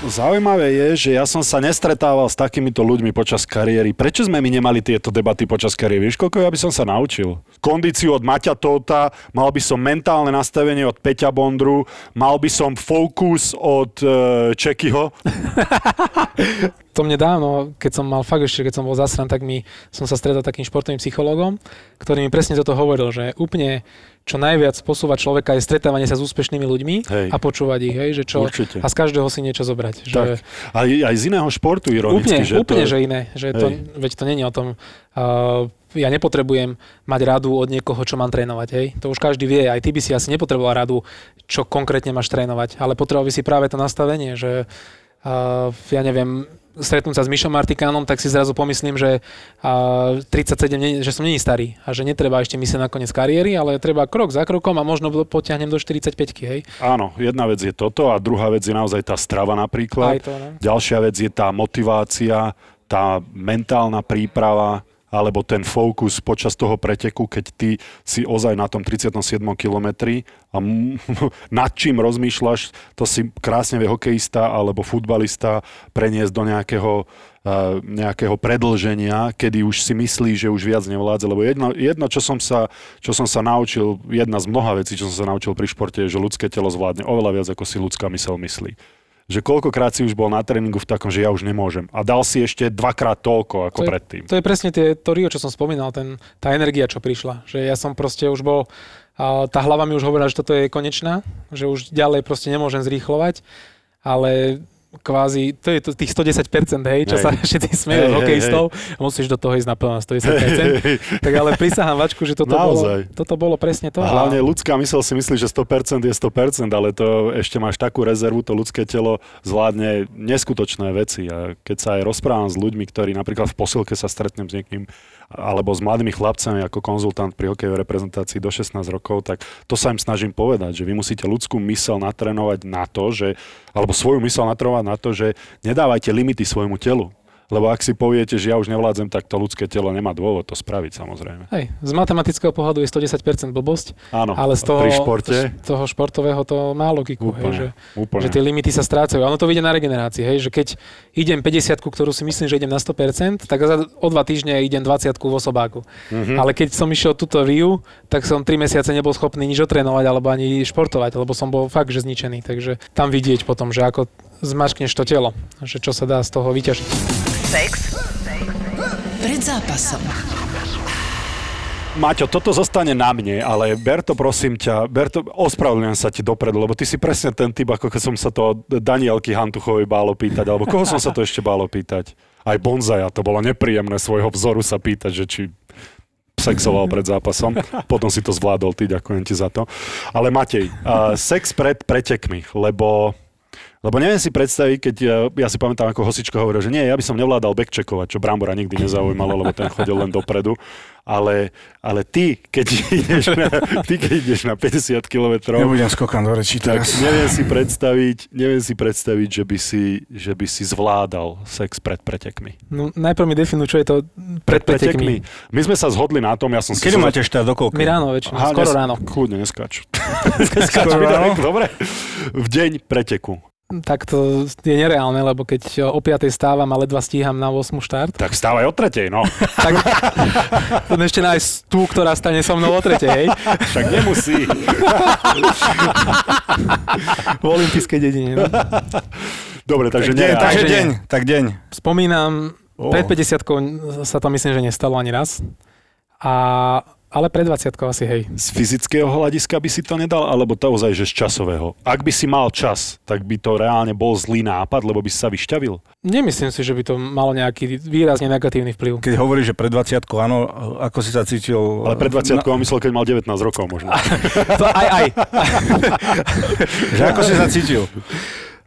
Zaujímavé je, že ja som sa nestretával s takýmito ľuďmi počas kariéry. Prečo sme my nemali tieto debaty počas kariéry? Vieš, koľko ja by som sa naučil? Kondíciu od Maťa Tóta, mal by som mentálne nastavenie od Peťa Bondru, mal by som fokus od e, Čekyho. To mne dávno, keď som mal fakt ešte, keď som bol zasran, tak mi, som sa stretol takým športovým psychológom, ktorý mi presne toto hovoril, že úplne čo najviac posúva človeka je stretávanie sa s úspešnými ľuďmi Hej. a počúvať ich, hej, že čo, Určite. a z každého si niečo zobrať. Že, Tak. Aj, aj z iného športu ironicky. Úplne, že úplne, to, že iné. Že to, veď to není o tom, uh, ja nepotrebujem mať radu od niekoho, čo mám trénovať, hej. To už každý vie, aj ty by si asi nepotreboval radu, čo konkrétne máš trénovať, ale potreboval by si práve to nastavenie, že uh, ja neviem, stretnúť sa s Mišom Martikánom, tak si zrazu pomyslím, že uh, 37, nie, že som není starý a že netreba ešte myslieť na koniec kariéry, ale treba krok za krokom a možno potiahnem do 45 hej. Áno, jedna vec je toto a druhá vec je naozaj tá strava napríklad. Aj to, no. Ďalšia vec je tá motivácia, tá mentálna príprava alebo ten fokus počas toho preteku, keď ty si ozaj na tom 37. kilometri a m- nad čím rozmýšľaš, to si krásne vie hokejista alebo futbalista preniesť do nejakého, uh, nejakého predlženia, kedy už si myslí, že už viac nevládze. Lebo jedno, jedno čo, som sa, čo som sa naučil, jedna z mnoha vecí, čo som sa naučil pri športe, je, že ľudské telo zvládne oveľa viac, ako si ľudská mysel myslí že koľkokrát si už bol na tréningu v takom, že ja už nemôžem. A dal si ešte dvakrát toľko ako to je, predtým. To je presne tie, to Rio, čo som spomínal, ten, tá energia, čo prišla. Že ja som proste už bol, a tá hlava mi už hovorila, že toto je konečná, že už ďalej proste nemôžem zrýchlovať, ale kvázi, to je to tých 110%, hej, čo Hej. sa všetci smejú Hej, hokejistov, hey, musíš do toho ísť na 110%. tak ale prisahám vačku, že toto bolo, toto bolo presne to. A hlavne ľudská mysel si myslí, že 100% je 100%, ale to ešte máš takú rezervu, to ľudské telo zvládne neskutočné veci. A keď sa aj rozprávam s ľuďmi, ktorí napríklad v posilke sa stretnem s niekým, alebo s mladými chlapcami ako konzultant pri hokejovej reprezentácii do 16 rokov, tak to sa im snažím povedať, že vy musíte ľudskú mysel natrénovať na to, že, alebo svoju mysel natrénovať na to, že nedávajte limity svojmu telu. Lebo ak si poviete, že ja už nevládzem, tak to ľudské telo nemá dôvod to spraviť samozrejme. Hej, z matematického pohľadu je 110% blbosť, Áno, ale z toho, pri športe z toho športového to má logiku, hej, že, úplne. že tie limity sa strácajú. Ono to vidie na regenerácii, hej, že keď idem 50 ktorú si myslím, že idem na 100%, tak za, o dva týždne idem 20 v osobáku. Mhm. Ale keď som išiel túto Riu, tak som 3 mesiace nebol schopný nič otrénovať alebo ani športovať, lebo som bol fakt, že zničený. Takže tam vidieť potom, že ako zmaškneš to telo, že čo sa dá z toho vyťažiť. Sex, Pred zápasom. Maťo, toto zostane na mne, ale ber to prosím ťa, ber to, ospravedlňujem sa ti dopredu, lebo ty si presne ten typ, ako keď som sa to Danielky Hantuchovej bálo pýtať, alebo koho som sa to ešte bálo pýtať? Aj Bonzaja, to bolo nepríjemné svojho vzoru sa pýtať, že či sexoval pred zápasom. Potom si to zvládol ty, ďakujem ti za to. Ale Matej, uh, sex pred pretekmi, lebo lebo neviem si predstaviť, keď ja, ja si pamätám, ako Hosičko hovoril, že nie, ja by som nevládal backcheckovať, čo Brambora nikdy nezaujímalo, lebo ten chodil len dopredu. Ale, ale ty, keď ideš na, ty, keď ideš na 50 kilometrov, Nebudem skokan do rečí tak teraz. neviem si predstaviť, neviem si predstaviť, že by si, že by si zvládal sex pred pretekmi. No, najprv mi definuj, čo je to pred pretekmi. My sme sa zhodli na tom, ja som si... Kedy máte štát do koľko? My ráno väčšinou, Aha, skoro dnes- ráno. Kľudne, Skoro ráno? Darek, Dobre. V deň preteku. Tak to je nereálne, lebo keď o 5. stávam a ledva stíham na 8. štart, Tak vstávaj o tretej, no. tak to ešte nájsť tú, ktorá stane so mnou o 3. hej, Však nemusí. v olympijskej dedine. No. Dobre, takže nie. deň, takže takže deň, tak deň. Spomínam, Oh. pred 50 sa to myslím, že nestalo ani raz. A, ale pred 20 asi hej. Z fyzického hľadiska by si to nedal, alebo to ozaj, že z časového? Ak by si mal čas, tak by to reálne bol zlý nápad, lebo by si sa vyšťavil. Nemyslím si, že by to malo nejaký výrazne negatívny vplyv. Keď hovoríš, že pred 20 áno, ako si sa cítil... Ale pred 20 no. myslel, keď mal 19 rokov možno. To aj, aj. Že ako si sa cítil?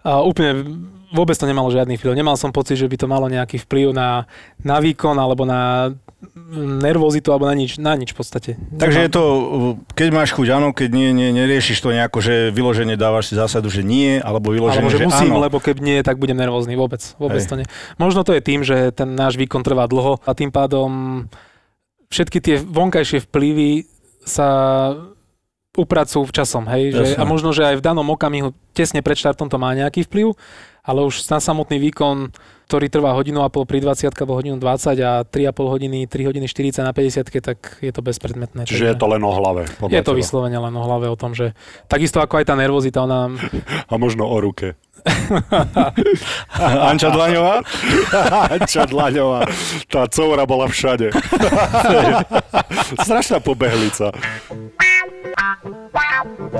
A úplne vôbec to nemalo žiadny vplyv. Nemal som pocit, že by to malo nejaký vplyv na, na výkon alebo na nervozitu alebo na nič, na nič v podstate. Takže je to, keď máš chuť, áno, keď nie, nie, neriešiš to nejako, že vyložene dávaš si zásadu, že nie, alebo vyložene, Alebo že že musím, áno. lebo keď nie, tak budem nervózny. Vôbec. Vôbec Hej. to nie. Možno to je tým, že ten náš výkon trvá dlho a tým pádom všetky tie vonkajšie vplyvy sa upracujú časom, hej? Že, a možno, že aj v danom okamihu tesne pred štartom to má nejaký vplyv, ale už na samotný výkon, ktorý trvá hodinu a pol pri 20 alebo hodinu 20 a 3,5 hodiny, 3 hodiny 40 na 50 tak je to bezpredmetné. Čiže je to len o hlave. je to teba. vyslovene len o hlave o tom, že takisto ako aj tá nervozita, ona A možno o ruke. Anča Dlaňová? Anča Dlaňová. Tá coura bola všade. Strašná pobehlica.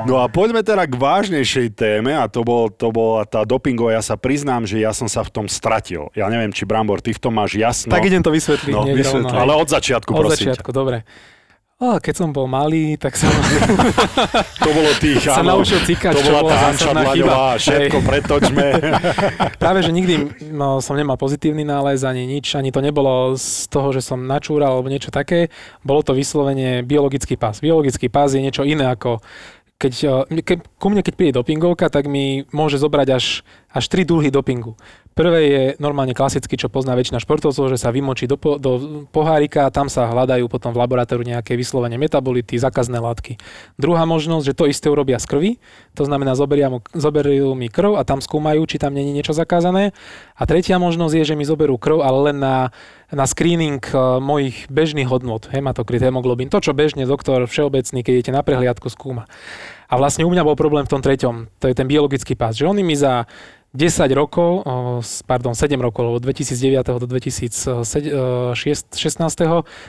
No a poďme teda k vážnejšej téme a to, bol, to bola tá dopingová. Ja sa priznám, že ja som sa v tom stratil. Ja neviem, či Brambor, ty v tom máš jasno. tak idem to vysvetliť. No, vysvetli. Ale od začiatku, Od prosím. začiatku, dobre. O, keď som bol malý, tak som To bolo tých, sa áno. naučil cikať, To bola tá Anča zásadná Dlaňová, chyba. všetko Hej. pretočme. Práve, že nikdy no, som nemal pozitívny nález, ani nič, ani to nebolo z toho, že som načúral alebo niečo také. Bolo to vyslovene biologický pás. Biologický pás je niečo iné ako keď, eh, ke, ku mne, keď príde dopingovka, tak mi môže zobrať až, až 3 druhy dopingu. Prvé je normálne klasicky, čo pozná väčšina športovcov, že sa vymočí do, po, do pohárika, tam sa hľadajú potom v laboratóriu nejaké vyslovene metabolity, zakazné látky. Druhá možnosť, že to isté urobia z krvi, to znamená zoberia mu, mi krv a tam skúmajú, či tam není niečo zakázané. A tretia možnosť je, že mi zoberú krv, ale len na, na screening uh, mojich bežných hodnot, hematokrit, hemoglobín, to, čo bežne doktor všeobecný, keď idete na prehliadku, skúma. A vlastne u mňa bol problém v tom treťom, to je ten biologický pás, že oni mi za 10 rokov, pardon, 7 rokov, lebo 2009 do 2016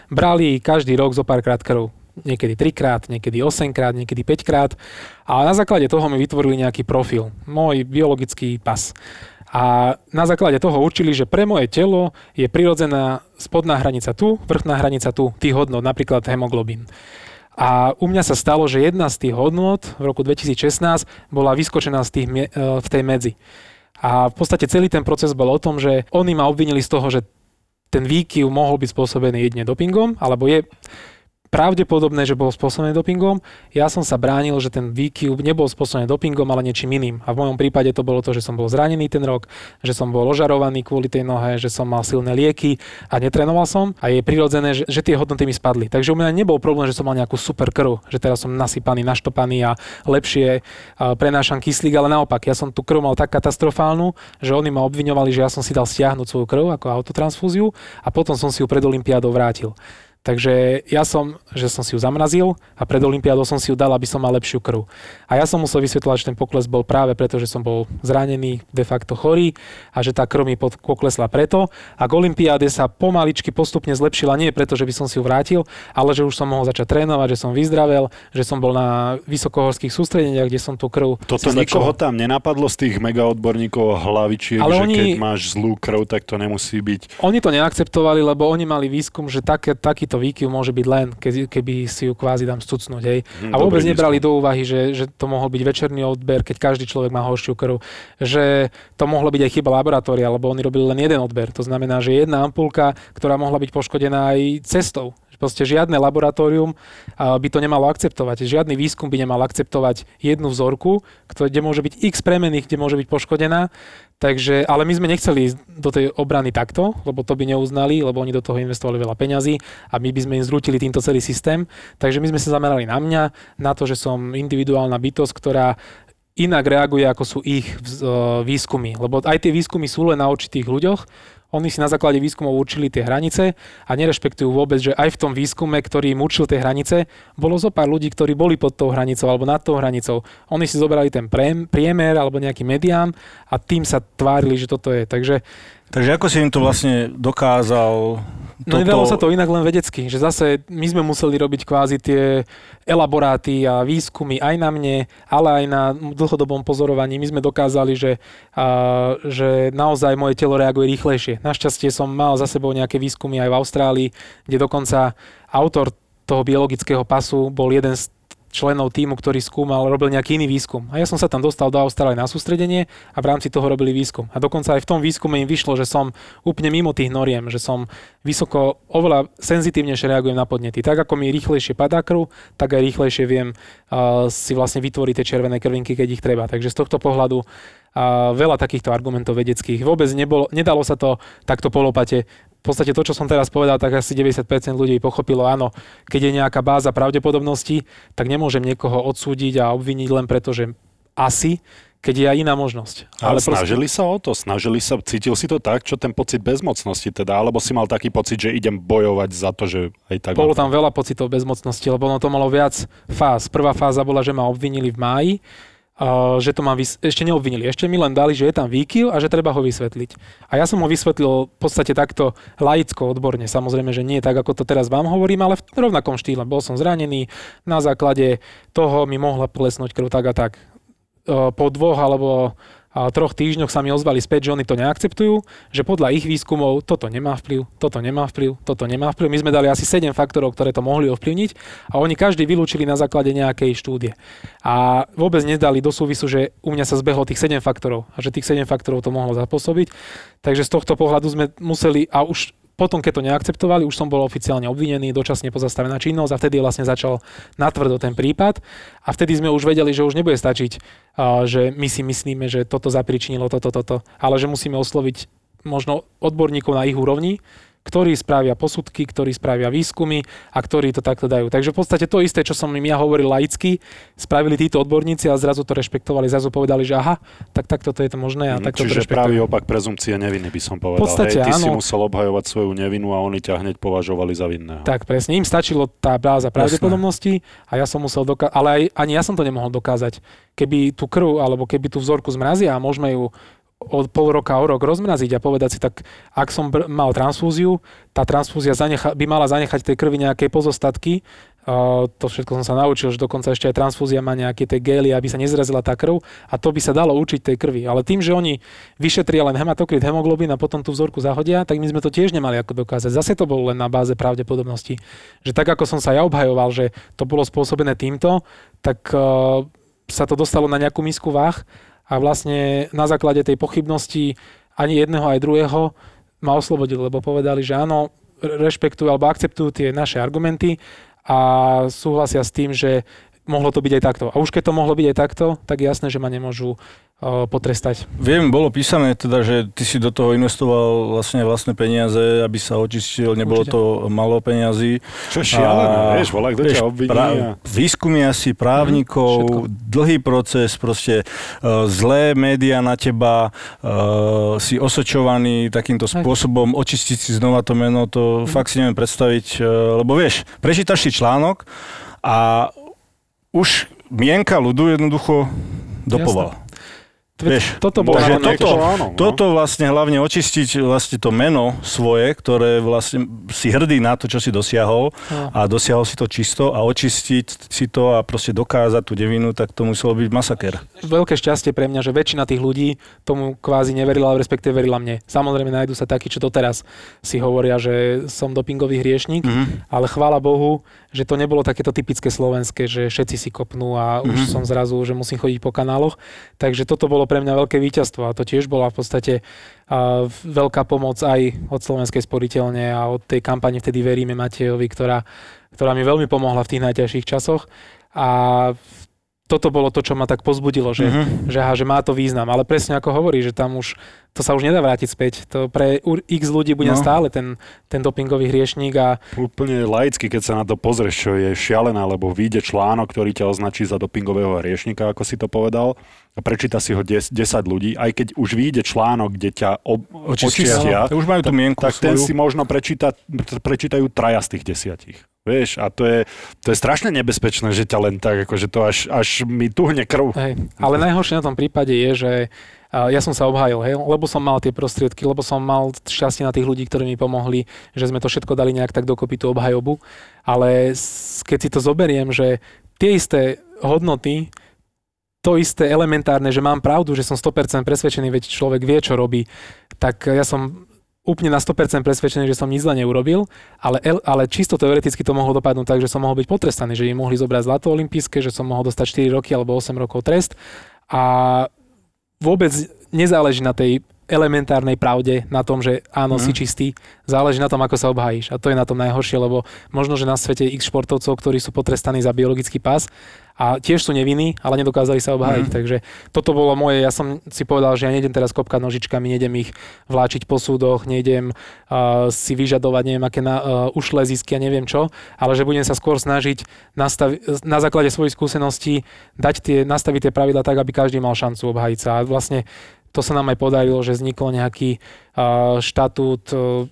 brali každý rok zo párkrát krv. Niekedy 3 krát, niekedy 8 krát, niekedy 5 krát. A na základe toho mi vytvorili nejaký profil, môj biologický pas. A na základe toho určili, že pre moje telo je prirodzená spodná hranica tu, vrchná hranica tu, tých hodnot, napríklad hemoglobín. A u mňa sa stalo, že jedna z tých hodnot v roku 2016 bola vyskočená z tých, e, v tej medzi. A v podstate celý ten proces bol o tom, že oni ma obvinili z toho, že ten výkyv mohol byť spôsobený jedne dopingom, alebo je pravdepodobné, že bol spôsobený dopingom. Ja som sa bránil, že ten výkyv nebol spôsobený dopingom, ale niečím iným. A v mojom prípade to bolo to, že som bol zranený ten rok, že som bol ožarovaný kvôli tej nohe, že som mal silné lieky a netrenoval som. A je prirodzené, že, že tie hodnoty mi spadli. Takže u mňa nebol problém, že som mal nejakú super krv, že teraz som nasypaný, naštopaný a lepšie prenášam kyslík, ale naopak, ja som tú krv mal tak katastrofálnu, že oni ma obviňovali, že ja som si dal stiahnuť svoju krv ako autotransfúziu a potom som si ju pred Olympiádou vrátil. Takže ja som, že som si ju zamrazil a pred Olympiádou som si ju dal, aby som mal lepšiu krv. A ja som musel vysvetľovať, že ten pokles bol práve preto, že som bol zranený, de facto chorý a že tá krv mi poklesla preto. A k Olympiáde sa pomaličky postupne zlepšila, nie preto, že by som si ju vrátil, ale že už som mohol začať trénovať, že som vyzdravel, že som bol na vysokohorských sústredeniach, kde som tú krv Toto nikoho tam nenapadlo z tých mega odborníkov hlavičiek, ale že oni, keď máš zlú krv, tak to nemusí byť. Oni to neakceptovali, lebo oni mali výskum, že také, takýto to výkyv môže byť len, keď, keby si ju kvázi dám stucnúť. Hej. Hm, a vôbec nebrali do úvahy, že, že to mohol byť večerný odber, keď každý človek má horšiu krv. Že to mohlo byť aj chyba laboratória, lebo oni robili len jeden odber. To znamená, že jedna ampulka, ktorá mohla byť poškodená aj cestou. Proste žiadne laboratórium by to nemalo akceptovať. Žiadny výskum by nemal akceptovať jednu vzorku, kde môže byť x premených, kde môže byť poškodená Takže, ale my sme nechceli ísť do tej obrany takto, lebo to by neuznali, lebo oni do toho investovali veľa peňazí a my by sme im zrútili týmto celý systém. Takže my sme sa zamerali na mňa, na to, že som individuálna bytosť, ktorá inak reaguje, ako sú ich e, výskumy. Lebo aj tie výskumy sú len na určitých ľuďoch, oni si na základe výskumov určili tie hranice a nerešpektujú vôbec, že aj v tom výskume, ktorý im určil tie hranice, bolo zo pár ľudí, ktorí boli pod tou hranicou alebo nad tou hranicou. Oni si zobrali ten priemer alebo nejaký medián a tým sa tvárili, že toto je. Takže Takže ako si im to vlastne dokázal No nedalo sa to inak len vedecky, že zase my sme museli robiť kvázi tie elaboráty a výskumy aj na mne, ale aj na dlhodobom pozorovaní. My sme dokázali, že, a, že naozaj moje telo reaguje rýchlejšie. Našťastie som mal za sebou nejaké výskumy aj v Austrálii, kde dokonca autor toho biologického pasu bol jeden z členov týmu, ktorý skúmal, robil nejaký iný výskum. A ja som sa tam dostal do Austrálie na sústredenie a v rámci toho robili výskum. A dokonca aj v tom výskume im vyšlo, že som úplne mimo tých noriem, že som vysoko, oveľa senzitívnejšie reagujem na podnety. Tak ako mi rýchlejšie padá krv, tak aj rýchlejšie viem uh, si vlastne vytvoriť tie červené krvinky, keď ich treba. Takže z tohto pohľadu a veľa takýchto argumentov vedeckých. Vôbec nebolo, nedalo sa to takto polopate v podstate to, čo som teraz povedal, tak asi 90% ľudí pochopilo, áno, keď je nejaká báza pravdepodobnosti, tak nemôžem niekoho odsúdiť a obviniť len preto, že asi, keď je aj iná možnosť. Ale, Ale snažili proste... sa o to, snažili sa, cítil si to tak, čo ten pocit bezmocnosti teda, alebo si mal taký pocit, že idem bojovať za to, že aj tak... Bolo tam veľa pocitov bezmocnosti, lebo ono to malo viac fáz. Prvá fáza bola, že ma obvinili v máji, že to mám vys- ešte neobvinili. Ešte mi len dali, že je tam výkyv a že treba ho vysvetliť. A ja som ho vysvetlil v podstate takto laicko, odborne. Samozrejme, že nie tak, ako to teraz vám hovorím, ale v rovnakom štýle. Bol som zranený, na základe toho mi mohla plesnúť krv tak a tak. Uh, po dvoch alebo troch týždňoch sa mi ozvali späť, že oni to neakceptujú, že podľa ich výskumov toto nemá vplyv, toto nemá vplyv, toto nemá vplyv. My sme dali asi 7 faktorov, ktoré to mohli ovplyvniť a oni každý vylúčili na základe nejakej štúdie. A vôbec nedali do súvisu, že u mňa sa zbehlo tých 7 faktorov a že tých 7 faktorov to mohlo zapôsobiť. Takže z tohto pohľadu sme museli, a už potom, keď to neakceptovali, už som bol oficiálne obvinený, dočasne pozastavená činnosť a vtedy vlastne začal natvrdo ten prípad. A vtedy sme už vedeli, že už nebude stačiť, že my si myslíme, že toto zapričinilo toto, toto, ale že musíme osloviť možno odborníkov na ich úrovni, ktorí spravia posudky, ktorí spravia výskumy a ktorí to takto dajú. Takže v podstate to isté, čo som im ja hovoril laicky, spravili títo odborníci a zrazu to rešpektovali, zrazu povedali, že aha, tak takto to je to možné a Mm, takto to Čiže rešpektujú. pravý opak prezumcie neviny by som povedal. V podstate Hej, ty si áno. musel obhajovať svoju nevinu a oni ťa hneď považovali za vinného. Tak presne, im stačilo tá báza pravdepodobnosti a ja som musel dokázať, ale aj, ani ja som to nemohol dokázať. Keby tú krv alebo keby tú vzorku zmrazia a môžeme ju od pol roka o rok rozmraziť a povedať si tak, ak som br- mal transfúziu, tá transfúzia zanecha- by mala zanechať tej krvi nejaké pozostatky. Uh, to všetko som sa naučil, že dokonca ešte aj transfúzia má nejaké tie gély, aby sa nezrazila tá krv a to by sa dalo učiť tej krvi. Ale tým, že oni vyšetria len hematokrit, hemoglobín a potom tú vzorku zahodia, tak my sme to tiež nemali ako dokázať. Zase to bolo len na báze pravdepodobnosti. Že tak ako som sa ja obhajoval, že to bolo spôsobené týmto, tak uh, sa to dostalo na nejakú misku váh a vlastne na základe tej pochybnosti ani jedného, aj druhého ma oslobodili, lebo povedali, že áno, re- rešpektujú alebo akceptujú tie naše argumenty a súhlasia s tým, že mohlo to byť aj takto. A už keď to mohlo byť aj takto, tak jasné, že ma nemôžu uh, potrestať. Viem, bolo písané teda, že ty si do toho investoval vlastne vlastné peniaze, aby sa očistil, nebolo Určite. to malo peňazí. Čo šialené, vieš, volá, kto vieš, ťa obviní. prá- a... Výskumy asi právnikov, všetko. dlhý proces, proste uh, zlé médiá na teba, uh, si osočovaný takýmto spôsobom, očistiť si znova to meno, to Mhm. fakt si neviem predstaviť, uh, lebo vieš, prečítaš si článok a už mienka ľudu jednoducho dopoval. Veď Vieš, toto bolo Takže Možno hlavne niekto, to, áno, no. Toto vlastne hlavne očistiť vlastne to meno svoje, ktoré vlastne si hrdý na to, čo si dosiahol No. a dosiahol si to čisto a očistiť si to a proste dokázať tú devinu, tak to muselo byť masaker. veľké šťastie pre mňa, že väčšina tých ľudí tomu kvázi neverila, ale respektíve verila mne. Samozrejme nájdú sa takí, čo doteraz si hovoria, že som dopingový hriešník, Mhm. ale chvála Bohu, že to nebolo takéto typické slovenské, že všetci si kopnú a už Mhm. som zrazu, že musím chodiť po kanáloch. Takže toto bolo pre mňa veľké víťazstvo a to tiež bola v podstate a, veľká pomoc aj od Slovenskej sporiteľne a od tej kampane vtedy Veríme Matejovi, ktorá, ktorá mi veľmi pomohla v tých najťažších časoch. A toto bolo to, čo ma tak pozbudilo, že, Mhm. že, aha, že má to význam. Ale presne ako hovorí, že tam už to sa už nedá vrátiť späť. To pre x ľudí bude No. stále ten, ten dopingový hriešník a Úplne laicky, keď sa na to pozrieš, čo je šialené, lebo vyjde článok, ktorý ťa označí za dopingového riešnika, ako si to povedal, a prečíta si ho 10, 10 ľudí, aj keď už vyjde článok, kde ťa ob, Očistia. očistia, To už majú tú mienku tak ten svoju. si možno prečíta, prečítajú traja z tých desiatich. Vieš, a to je, to je strašne nebezpečné, že ťa len tak, akože to až, až mi tuhne krv. Hej. Ale najhoršie na tom prípade je, že ja som sa obhájil, hej, lebo som mal tie prostriedky, lebo som mal šťastie na tých ľudí, ktorí mi pomohli, že sme to všetko dali nejak tak dokopy tú obhajobu. Ale keď si to zoberiem, že tie isté hodnoty, to isté elementárne, že mám pravdu, že som 100% presvedčený, veď človek vie, čo robí, tak ja som úplne na 100% presvedčený, že som nič zle neurobil, ale, ale čisto teoreticky to mohlo dopadnúť tak, že som mohol byť potrestaný, že im mohli zobrať zlato olympijské, že som mohol dostať 4 roky alebo 8 rokov trest. A vôbec nezáleží na tej elementárnej pravde, na tom, že áno, Mhm. si čistý, záleží na tom, ako sa obhájíš. A to je na tom najhoršie, lebo možno, že na svete x športovcov, ktorí sú potrestaní za biologický pás a tiež sú nevinní, ale nedokázali sa obhájiť. Mhm. Takže toto bolo moje, ja som si povedal, že ja nejdem teraz kopkať nožičkami, nejdem ich vláčiť po súdoch, nejdem uh, si vyžadovať neviem aké na, uh, ušlé zisky a neviem čo, ale že budem sa skôr snažiť nastavi- na základe svojich skúseností dať tie, nastaviť tie pravidla tak, aby každý mal šancu obhájiť sa. A vlastne to sa nám aj podarilo, že vznikol nejaký štatút uh,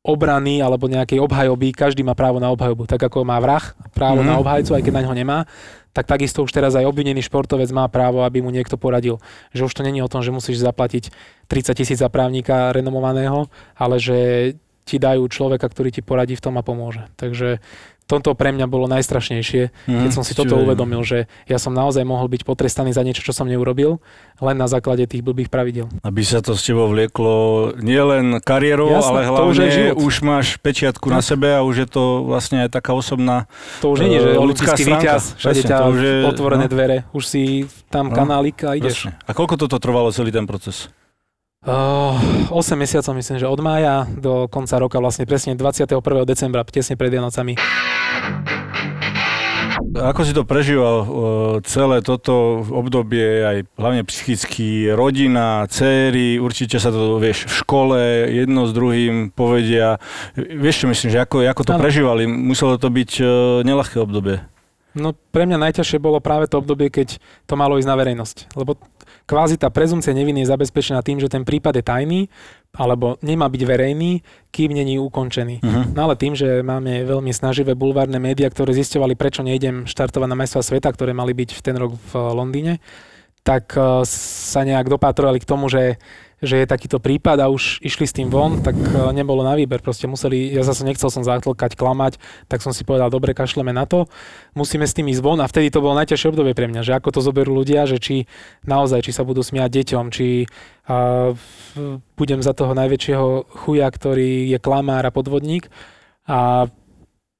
obrany alebo nejakej obhajoby, každý má právo na obhajobu. Tak ako má vrah právo Mhm. na obhajcu, aj keď na ňo nemá, tak takisto už teraz aj obvinený športovec má právo, aby mu niekto poradil. Že už to není o tom, že musíš zaplatiť 30 tisíc za právnika renomovaného, ale že ti dajú človeka, ktorý ti poradí v tom a pomôže. Takže toto pre mňa bolo najstrašnejšie, keď Mhm, som si toto uvedomil, že ja som naozaj mohol byť potrestaný za niečo, čo som neurobil, len na základe tých blbých pravidel. Aby sa to s tebou vlieklo nielen kariérou, ale hlavne už už máš pečiatku na Tak. sebe a už je to vlastne aj taká osobná... To už nie je, že Eh, ľudská olimpijský víťaz, všade ťa je- otvorené no. dvere, už si tam No, kanálik a ideš. Presne. A koľko toto trvalo celý ten proces? Uh, 8 mesiacov myslím, že od mája do konca roka, vlastne presne 21. decembra, tesne pred Vianocami. Ako si to prežíval uh, celé toto obdobie, aj hlavne psychicky, rodina, céry, určite sa to, vieš, v škole jedno s druhým povedia. Vieš čo myslím, že ako, ako to Áno. prežívali? Muselo to byť uh, nelahké obdobie. No pre mňa najťažšie bolo práve to obdobie, keď to malo ísť na verejnosť. Lebo kvázi tá prezumcia neviny je zabezpečená tým, že ten prípad je tajný, alebo nemá byť verejný, kým není ukončený. Uh-huh. No ale tým, že máme veľmi snaživé bulvárne médiá, ktoré zisťovali, prečo nejdem štartovať na majstva sveta, ktoré mali byť v ten rok v Londýne, tak eh, sa nejak dopátrovali k tomu, že že je takýto prípad a už išli s tým von, tak eh, nebolo na výber. Proste museli, ja zase nechcel som zatlkať, klamať, tak som si povedal, dobre, kašleme na to, musíme s tým ísť von a vtedy to bolo najťažšie obdobie pre mňa, že ako to zoberú ľudia, že či naozaj, či sa budú smiať deťom, či a, budem za toho najväčšieho chuja, ktorý je klamár a podvodník. A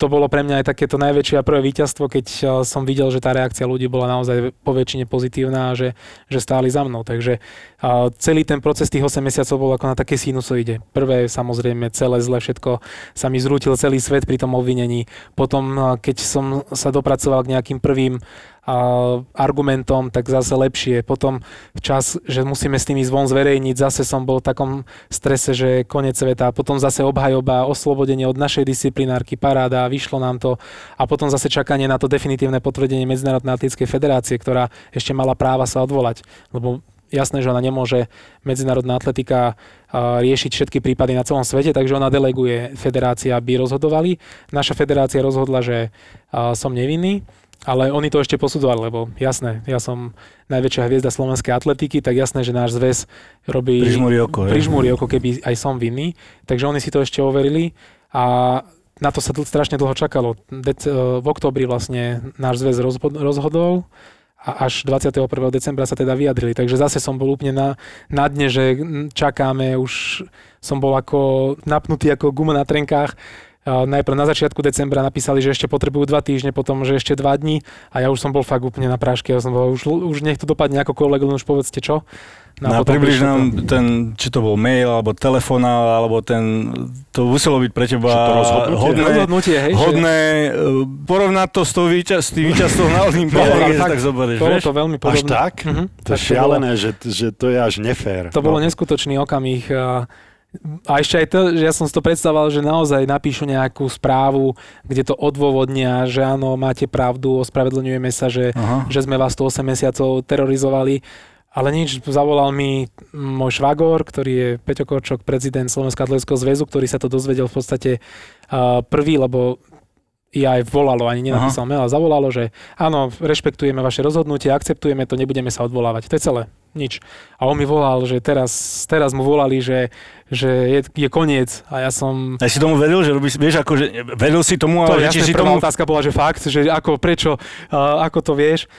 to bolo pre mňa aj takéto najväčšie a prvé víťazstvo, keď a, som videl, že tá reakcia ľudí bola naozaj po väčšine pozitívna a že, že stáli za mnou. Takže a, celý ten proces tých 8 mesiacov bol ako na také sinusoide. Prvé samozrejme celé zle všetko sa mi zrútil celý svet pri tom obvinení. Potom a, keď som sa dopracoval k nejakým prvým argumentom, tak zase lepšie. Potom čas, že musíme s tým ísť von zverejniť, zase som bol v takom strese, že koniec sveta. Potom zase obhajoba, oslobodenie od našej disciplinárky, paráda, vyšlo nám to. A potom zase čakanie na to definitívne potvrdenie Medzinárodnej atletickej federácie, ktorá ešte mala práva sa odvolať. Lebo jasné, že ona nemôže medzinárodná atletika riešiť všetky prípady na celom svete, takže ona deleguje federácia, aby rozhodovali. Naša federácia rozhodla, že som nevinný, ale oni to ešte posudzovali, lebo jasné, ja som najväčšia hviezda slovenskej atletiky, tak jasné, že náš zväz robí... Prižmúri oko. Prižmúri oko, keby aj som vinný. Takže oni si to ešte overili a na to sa dl- strašne dlho čakalo. Dec- v oktobri vlastne náš zväz rozhod- rozhodol a až 21. decembra sa teda vyjadrili. Takže zase som bol úplne na, na dne, že čakáme, už som bol ako napnutý ako guma na trenkách. A najprv na začiatku decembra napísali, že ešte potrebujú dva týždne, potom, že ešte dva dní a ja už som bol fakt úplne na práške. Ja som bol, už, už nech to dopadne akokoľvek, len už povedzte čo. No a potom približ prišlo nám to. ten, či to bol mail, alebo telefonál, alebo ten, to muselo byť pre teba Že to rozhodnutie? hodné, Rozhodnutie, hej, že- hodné e, porovnať to s, tou víťaz, s tým víťazstvom na Bolo, keď fakt, tak zoberieš, Bolo vieš? to veľmi Až podobné. tak? Mhm, To je tak bolo. šialené, že, že to je až nefér. To bolo No. neskutočný okamih. A, a ešte aj to, že ja som si to predstavoval, že naozaj napíšu nejakú správu, kde to odôvodnia, že áno, máte pravdu, ospravedlňujeme sa, že, Aha. že sme vás tu 8 mesiacov terorizovali. Ale nič, zavolal mi môj švagor, ktorý je Peťo Korčok, prezident Slovenského atletického zväzu, ktorý sa to dozvedel v podstate prvý, lebo ja aj volalo, ani nenapísal mail, ale zavolalo, že áno, rešpektujeme vaše rozhodnutie, akceptujeme to, nebudeme sa odvolávať. To je celé. Nič. A on mi volal, že teraz, teraz mu volali, že, že je, je koniec. A ja som... A si tomu veril, že robíš, vieš, ako, že veril si tomu, To ale či jasné, si prvá tomu... otázka bola, že fakt, že ako, prečo, uh, ako to vieš.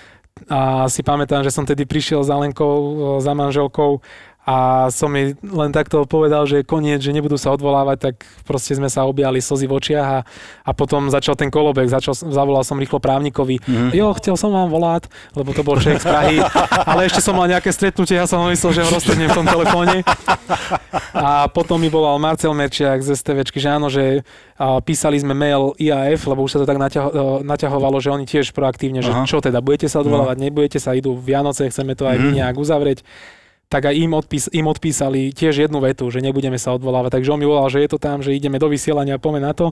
A si pamätám, že som tedy prišiel za Lenkou, uh, za manželkou a som mi len takto povedal, že koniec, že nebudú sa odvolávať, tak proste sme sa objali slzy v očiach a, a potom začal ten kolobek, začal, zavolal som rýchlo právnikovi, Mhm. jo, chcel som vám volať, lebo to bol Čech z Prahy, ale ešte som mal nejaké stretnutie, ja som myslel, že ho roztrhnem v tom telefóne. A potom mi volal Marcel Merčiak z STVčky, že áno, že a, písali sme mail IAF, lebo už sa to tak naťaho, e, naťahovalo, že oni tiež proaktívne, že Aha. čo teda, budete sa odvolávať, nebudete sa, idú Vianoce, chceme to aj Mhm. nejak uzavrieť tak aj im, odpís, im odpísali tiež jednu vetu, že nebudeme sa odvolávať. Takže on mi volal, že je to tam, že ideme do vysielania, poďme na to.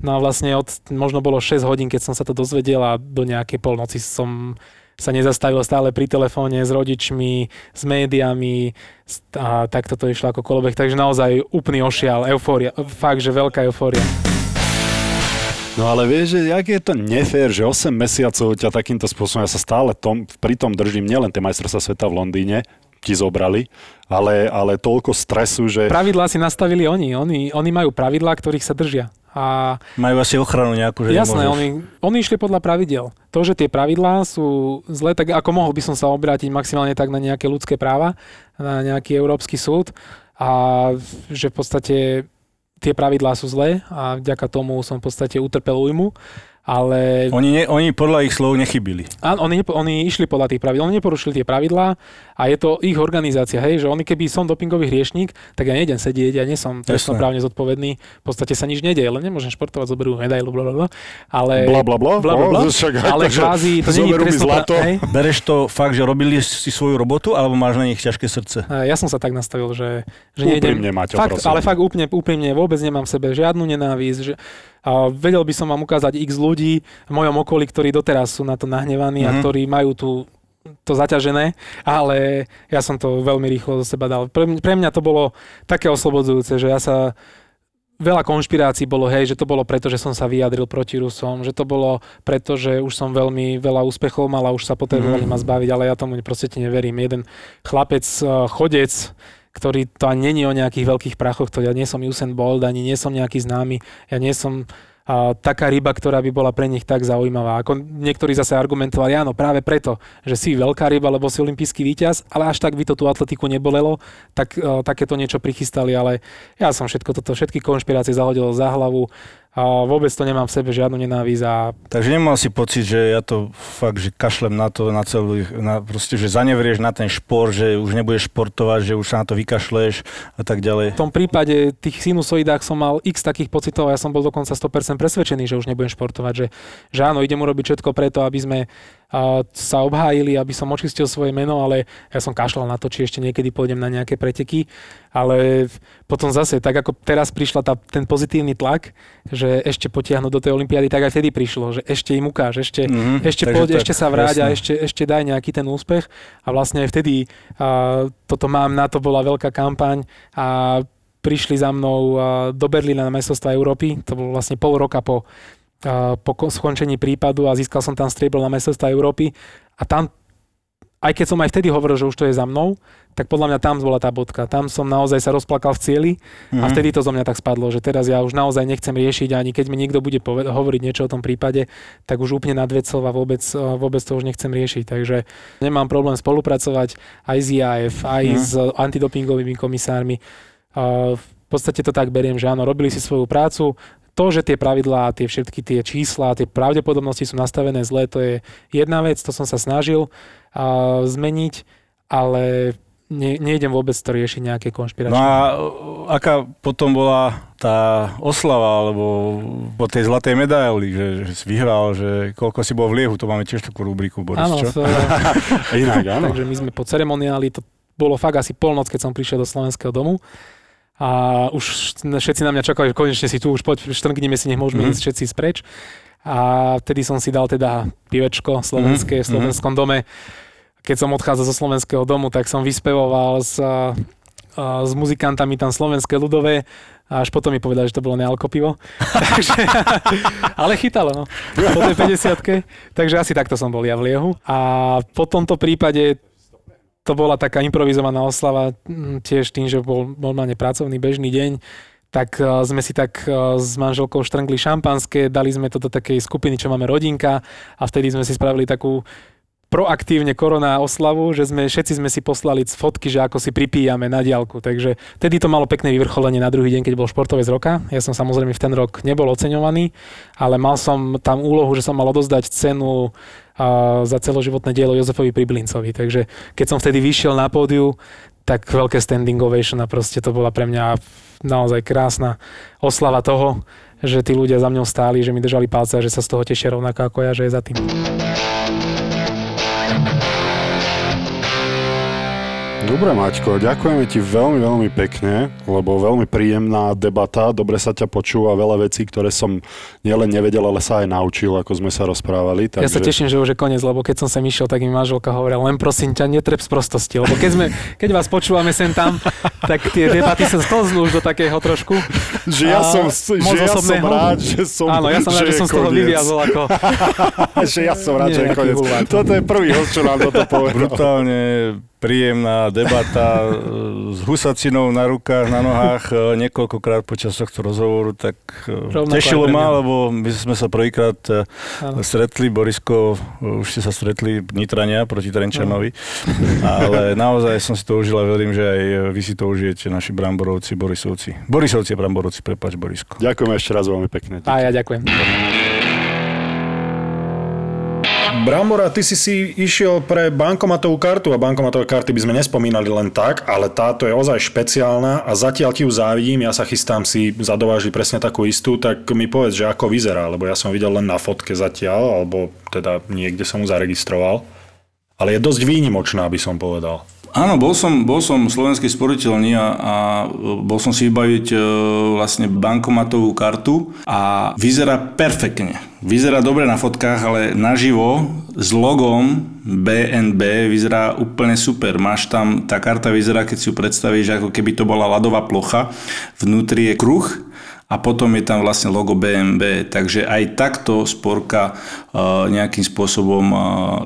No a vlastne od, možno bolo 6 hodín, keď som sa to dozvedel a do nejakej polnoci som sa nezastavil stále pri telefóne s rodičmi, s médiami a takto to išlo ako kolobek. Takže naozaj úplný ošial, eufória, fakt, že veľká eufória. No ale vieš, že jak je to nefér, že 8 mesiacov ťa takýmto spôsobom, ja sa stále tom, pri tom držím, nielen tie majstrovstvá sveta v Londýne, ti zobrali, ale, ale toľko stresu, že... Pravidlá si nastavili oni. Oni, oni majú pravidlá, ktorých sa držia. A Majú asi ochranu nejakú, že Jasné, nemôžeš. oni, oni išli podľa pravidel. To, že tie pravidlá sú zlé, tak ako mohol by som sa obrátiť maximálne tak na nejaké ľudské práva, na nejaký Európsky súd a že v podstate tie pravidlá sú zlé a vďaka tomu som v podstate utrpel újmu. Ale Oni, ne, oni podľa ich slov nechybili. Áno, oni, nepo- oni išli podľa tých pravidel, oni neporušili tie pravidlá a je to ich organizácia, hej, že oni keby som dopingový hriešník, tak ja nejdem sedieť, ja nie som trestnoprávne zodpovedný, v podstate sa nič nedeje, len nemôžem športovať, zoberú medailu, bla, bla, bla, ale... Bla, bla, bla. bla, bla, bla. Aj ale kvázi to nie je zlato. hej, Bereš to fakt, že robili si svoju robotu, alebo máš na nich ťažké srdce? Ja som sa tak nastavil, že, že nejdem... Úprimne, Maťo, fakt, prosím. ale fakt úprimne, úprimne, vôbec nemám v sebe žiadnu nenávisť. Že, a vedel by som vám ukázať x ľudí v mojom okolí, ktorí doteraz sú na to nahnevaní a Mhm. ktorí majú tu to zaťažené, ale ja som to veľmi rýchlo zo seba dal. Pre, pre mňa to bolo také oslobodzujúce, že ja sa veľa konšpirácií bolo, hej, že to bolo preto, že som sa vyjadril proti Rusom, že to bolo preto, že už som veľmi veľa úspechov mal a už sa potrebovali Mhm. ma zbaviť, ale ja tomu proste neverím. Jeden chlapec, eh, chodec, ktorý to ani není o nejakých veľkých prachoch, to ja nie som Usain Bolt, ani nie som nejaký známy, ja nie som a taká ryba, ktorá by bola pre nich tak zaujímavá. Ako niektorí zase argumentovali, áno, práve preto, že si veľká ryba, lebo si olimpijský víťaz, ale až tak by to tú atletiku nebolelo, tak uh, takéto niečo prichystali, ale ja som všetko toto, všetky konšpirácie zahodil za hlavu a vôbec to nemám v sebe žiadnu nenávisť a Takže nemal si pocit, že ja to fakt, že kašlem na to, na celú, na, proste, že zanevrieš na ten šport, že už nebudeš športovať, že už sa na to vykašleš a tak ďalej. v tom prípade tých sinusoidách som mal x takých pocitov a ja som bol dokonca 100% presvedčený, že už nebudem športovať, že, že áno, idem urobiť všetko preto, aby sme sa obhájili, aby som očistil svoje meno, ale ja som kašľal na to, či ešte niekedy pôjdem na nejaké preteky, ale potom zase, tak ako teraz prišla tá, ten pozitívny tlak, že ešte potiahnuť do tej olympiády, tak aj vtedy prišlo, že ešte im ukáž, ešte, Mhm, ešte poď, tak, ešte sa vráť a jasné. ešte, ešte daj nejaký ten úspech. A vlastne aj vtedy a, toto mám, na to bola veľká kampaň a prišli za mnou a, do Berlína na majstrovstvá Európy, to bolo vlastne pol roka po, a, po ko- skončení prípadu a získal som tam striebro na majstrovstvá Európy a tam aj keď som aj vtedy hovoril, že už to je za mnou, tak podľa mňa tam bola tá bodka. Tam som naozaj sa rozplakal v cieli a Mhm. vtedy to zo mňa tak spadlo, že teraz ja už naozaj nechcem riešiť, ani keď mi niekto bude poved- hovoriť niečo o tom prípade, tak už úplne nad vecou a vôbec, eh, vôbec to už nechcem riešiť. Takže nemám problém spolupracovať aj s IAF, aj Mhm. s antidopingovými komisármi. A v podstate to tak beriem, že áno, robili si svoju prácu, to, že tie pravidlá, tie všetky tie čísla, tie pravdepodobnosti sú nastavené zle, to je jedna vec, to som sa snažil a, zmeniť, ale ne, nejdem vôbec to riešiť nejaké konšpiračné. No a uh, aká potom bola tá oslava, alebo po tej zlatej medaili, že, že si vyhral, že koľko si bol v liehu, to máme tiež takú rubriku, Boris, Áno, čo? to, Inak, áno. takže my sme po ceremoniáli, to bolo fakt asi polnoc, keď som prišiel do slovenského domu a už všetci na mňa čakali, že konečne si tu, už poď, štrngnime si, nech môžeme Mhm. ísť všetci spreč. A vtedy som si dal teda pivečko slovenské v Mhm, slovenskom dome. Keď som odchádzal zo slovenského domu, tak som vyspevoval s, a, a, s muzikantami tam slovenské ľudové a až potom mi povedali, že to bolo nealko pivo. Takže, ale chytalo, no. Po tej 50 Takže asi takto som bol ja v liehu. A po tomto prípade to bola taká improvizovaná oslava, tiež tým, že bol normálne pracovný bežný deň, tak uh, sme si tak uh, s manželkou štrngli šampanské, dali sme to do takej skupiny, čo máme rodinka a vtedy sme si spravili takú proaktívne korona oslavu, že sme, všetci sme si poslali fotky, že ako si pripíjame na diálku. Takže vtedy to malo pekné vyvrcholenie na druhý deň, keď bol športovec roka. Ja som samozrejme v ten rok nebol oceňovaný, ale mal som tam úlohu, že som mal odozdať cenu a, za celoživotné dielo Jozefovi Priblincovi. Takže keď som vtedy vyšiel na pódiu, tak veľké standing ovation a proste to bola pre mňa naozaj krásna oslava toho, že tí ľudia za mňou stáli, že mi držali palce a že sa z toho tešia rovnako ako ja, že je za tým. Dobre, Maťko, ďakujeme ti veľmi, veľmi pekne, lebo veľmi príjemná debata, dobre sa ťa počúva, veľa vecí, ktoré som nielen nevedel, ale sa aj naučil, ako sme sa rozprávali. Ja sa teším, že už je koniec, lebo keď som sem išiel, tak mi manželka hovorila, len prosím ťa, netreb z prostosti, lebo keď, sme, keď vás počúvame sem tam, tak tie debaty sa sklznú už do takého trošku. že ja som, že ja som rád, že som Áno, ja som rád, že je som z toho vyviazol ako... že ja som rád, Nie že je koniec. Toto je prvý host, čo nám toto povedal. Brutálne príjemná debata e, s husacinou na rukách, na nohách e, niekoľkokrát počas tohto rozhovoru, tak e, Rovnako tešilo ma, lebo my sme sa prvýkrát stretli, Borisko, už ste sa stretli Nitrania proti Trenčanovi, ale naozaj som si to užil a verím, že aj vy si to užijete, naši Bramborovci, Borisovci. Borisovci a Bramborovci, prepač Borisko. Ďakujem ešte raz veľmi pekne. A ja ďakujem. Brambora, ty si si išiel pre bankomatovú kartu a bankomatové karty by sme nespomínali len tak, ale táto je ozaj špeciálna a zatiaľ ti ju závidím, ja sa chystám si zadovážiť presne takú istú, tak mi povedz, že ako vyzerá, lebo ja som videl len na fotke zatiaľ, alebo teda niekde som ju zaregistroval. Ale je dosť výnimočná, by som povedal. Áno, bol som, bol som slovenský sporiteľný a, a bol som si vybaviť e, vlastne bankomatovú kartu a vyzerá perfektne. Vyzerá dobre na fotkách, ale naživo s logom BNB vyzerá úplne super. Máš tam, tá karta vyzerá, keď si ju predstavíš, ako keby to bola ľadová plocha. Vnútri je kruh a potom je tam vlastne logo BMB. Takže aj takto Sporka e, nejakým spôsobom e,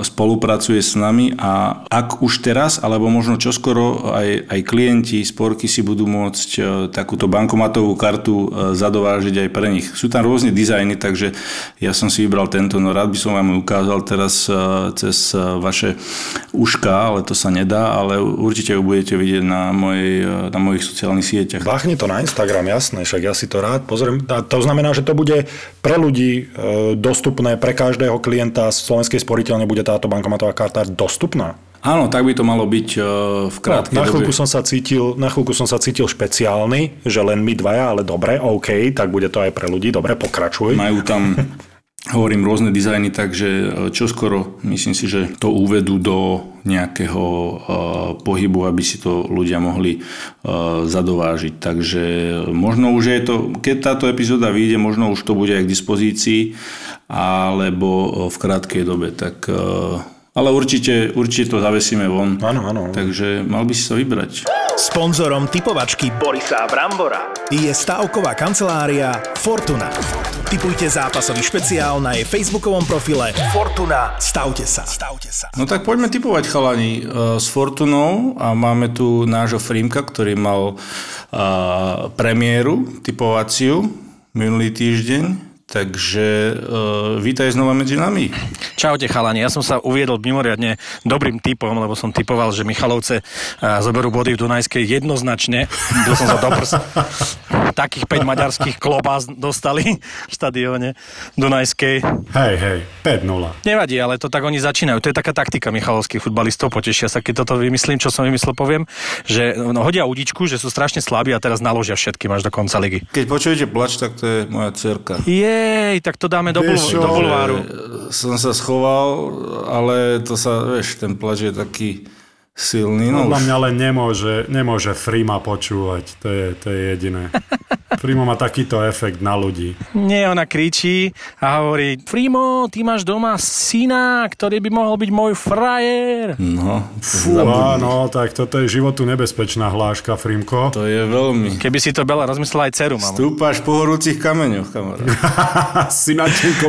spolupracuje s nami a ak už teraz, alebo možno čoskoro aj, aj klienti Sporky si budú môcť e, takúto bankomatovú kartu zadovážiť aj pre nich. Sú tam rôzne dizajny, takže ja som si vybral tento, no rád by som vám ukázal teraz cez vaše uška, ale to sa nedá, ale určite ju budete vidieť na, mojej, na mojich sociálnych sieťach. Bachni to na Instagram, jasné, však ja si to rád rád pozriem. A to znamená, že to bude pre ľudí e, dostupné, pre každého klienta z Slovenskej sporiteľne bude táto bankomatová karta dostupná? Áno, tak by to malo byť e, v krátkej no, na chvíľku dobe. som sa cítil, na chvíľku som sa cítil špeciálny, že len my dvaja, ale dobre, OK, tak bude to aj pre ľudí, dobre, pokračuj. Majú tam hovorím rôzne dizajny, takže e, čoskoro myslím si, že to uvedú do nejakého uh, pohybu, aby si to ľudia mohli uh, zadovážiť. Takže možno už je to, keď táto epizóda vyjde, možno už to bude aj k dispozícii, alebo v krátkej dobe. Tak, ale určite, určite to zavesíme von. Áno, áno. Takže mal by si sa vybrať. Sponzorom typovačky Borisa Brambora je stavková kancelária Fortuna. Typujte zápasový špeciál na jej facebookovom profile Fortuna. Stavte sa. Stavte sa. No tak poďme typovať chalani uh, s Fortunou a máme tu nášho Frimka, ktorý mal uh, premiéru typovaciu minulý týždeň. Takže uh, vítaj znova medzi nami. Čaute chalani, ja som sa uviedol mimoriadne dobrým typom, lebo som typoval, že Michalovce uh, zoberú body v Dunajskej jednoznačne. Byl som sa doprs. Takých 5 maďarských klobás dostali v štadióne Dunajskej. Hej, hej, 5-0. Nevadí, ale to tak oni začínajú. To je taká taktika michalovských futbalistov. Potešia sa, keď toto vymyslím, čo som vymyslel, poviem, že no, hodia udičku, že sú strašne slabí a teraz naložia všetky až do konca ligy. Keď počujete plač, tak to je moja cerka. Jej, tak to dáme do, bul- do bulváru. Som sa schoval, ale to sa, vieš, ten plač je taký silný. No Podľa už. mňa len nemôže, nemôže Frima počúvať, to je, to je jediné. Frimo má takýto efekt na ľudí. Nie, ona kričí a hovorí Frimo, ty máš doma syna, ktorý by mohol byť môj frajer. No, Fú, áno, tak toto je životu nebezpečná hláška, Frimko. to je veľmi. Keby si to Bela rozmyslela aj dceru, mám. Stúpaš po horúcich kameňoch, kamarát. si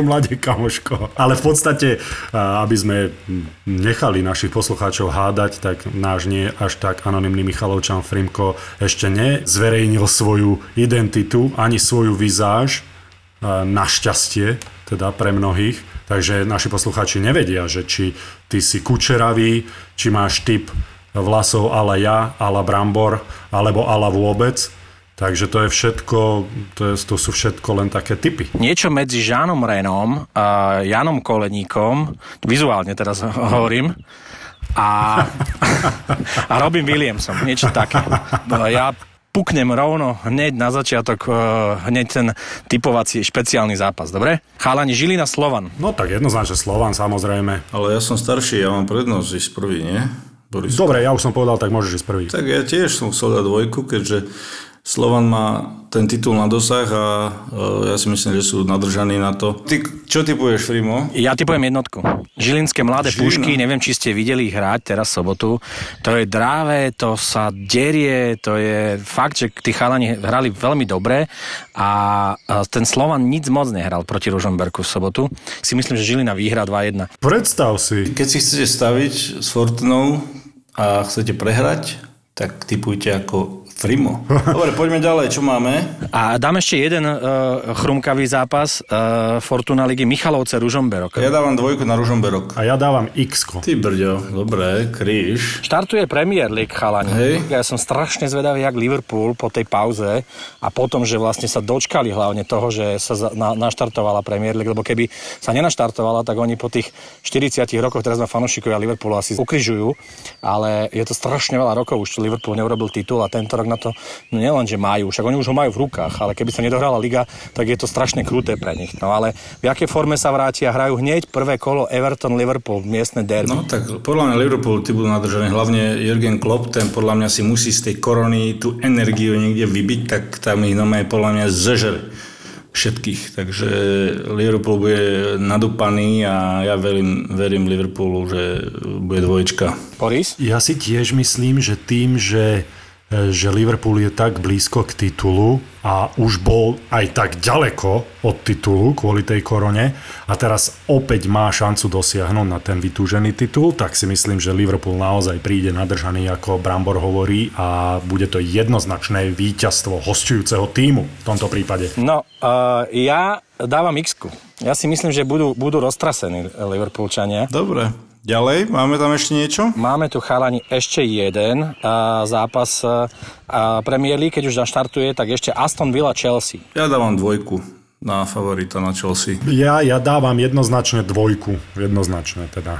mladé, kamoško. Ale v podstate, aby sme nechali našich poslucháčov hádať, tak náš nie až tak anonymný Michalovčan Frimko ešte nezverejnil svoju identitu, ani svoju vizáž, a, našťastie, teda pre mnohých. Takže naši poslucháči nevedia, že či ty si kučeravý, či máš typ vlasov ala ja, ala Brambor, alebo ala vôbec. Takže to je všetko, to, je, to sú všetko len také typy. Niečo medzi Žánom Renom a Janom Koleníkom, vizuálne teraz hovorím, a, a Robin Williamsom, niečo také. Ja puknem rovno hneď na začiatok, eh, hneď ten typovací špeciálny zápas, dobre? Chalani Žilina Slovan. No tak jednoznačne Slovan samozrejme. Ale ja som starší, ja mám prednosť ísť prvý, nie? Boris. Dobre, ja už som povedal, tak môžeš ísť prvý. Tak ja tiež som chcel dať dvojku, keďže Slovan má ten titul na dosah a e, ja si myslím, že sú nadržaní na to. Ty, čo typuješ, Frimo? Ja typujem jednotku. Žilinské mladé Žilina. pušky, neviem, či ste videli ich hrať teraz v sobotu. To je dráve, to sa derie, to je fakt, že tí chalani hrali veľmi dobre a ten Slovan nic moc nehral proti Ružomberku v sobotu. Si myslím, že Žilina vyhrá 2-1. Predstav si, Keď si chcete staviť s Fortunou a chcete prehrať, tak typujte ako Frimo. Dobre, poďme ďalej, čo máme? A dám ešte jeden uh, chrumkavý zápas uh, Fortuna ligy Michalovce Ružomberok. Ja dávam dvojku na Ružomberok. A ja dávam x Ty brďo, dobre, kríž. Štartuje Premier League, chalani. Hej. Ja som strašne zvedavý, jak Liverpool po tej pauze a potom, že vlastne sa dočkali hlavne toho, že sa za, na, naštartovala Premier League, lebo keby sa nenaštartovala, tak oni po tých 40 rokoch, teraz ma fanúšikovia Liverpoolu asi ukrižujú, ale je to strašne veľa rokov, už Liverpool neurobil titul a tento rok na to no nielen, že majú, však oni už ho majú v rukách, ale keby sa nedohrala liga, tak je to strašne kruté pre nich. No ale v akej forme sa vrátia, hrajú hneď prvé kolo Everton Liverpool, miestne derby. No tak podľa mňa Liverpool ty budú nadržaní, hlavne Jürgen Klopp, ten podľa mňa si musí z tej korony tú energiu niekde vybiť, tak tam ich normálne podľa mňa zežer všetkých. Takže Liverpool bude nadúpaný a ja verím, verím Liverpoolu, že bude dvoječka. Boris? Ja si tiež myslím, že tým, že že Liverpool je tak blízko k titulu a už bol aj tak ďaleko od titulu kvôli tej korone a teraz opäť má šancu dosiahnuť na ten vytúžený titul, tak si myslím, že Liverpool naozaj príde nadržaný, ako Brambor hovorí a bude to jednoznačné víťazstvo hostujúceho týmu v tomto prípade. No, uh, ja dávam x Ja si myslím, že budú, budú roztrasení Liverpoolčania. Dobre. Ďalej, máme tam ešte niečo? Máme tu chalani ešte jeden uh, zápas uh, Premier League, keď už naštartuje, tak ešte Aston Villa Chelsea. Ja dávam dvojku na favorita na Chelsea. Ja, ja dávam jednoznačne dvojku, jednoznačne teda.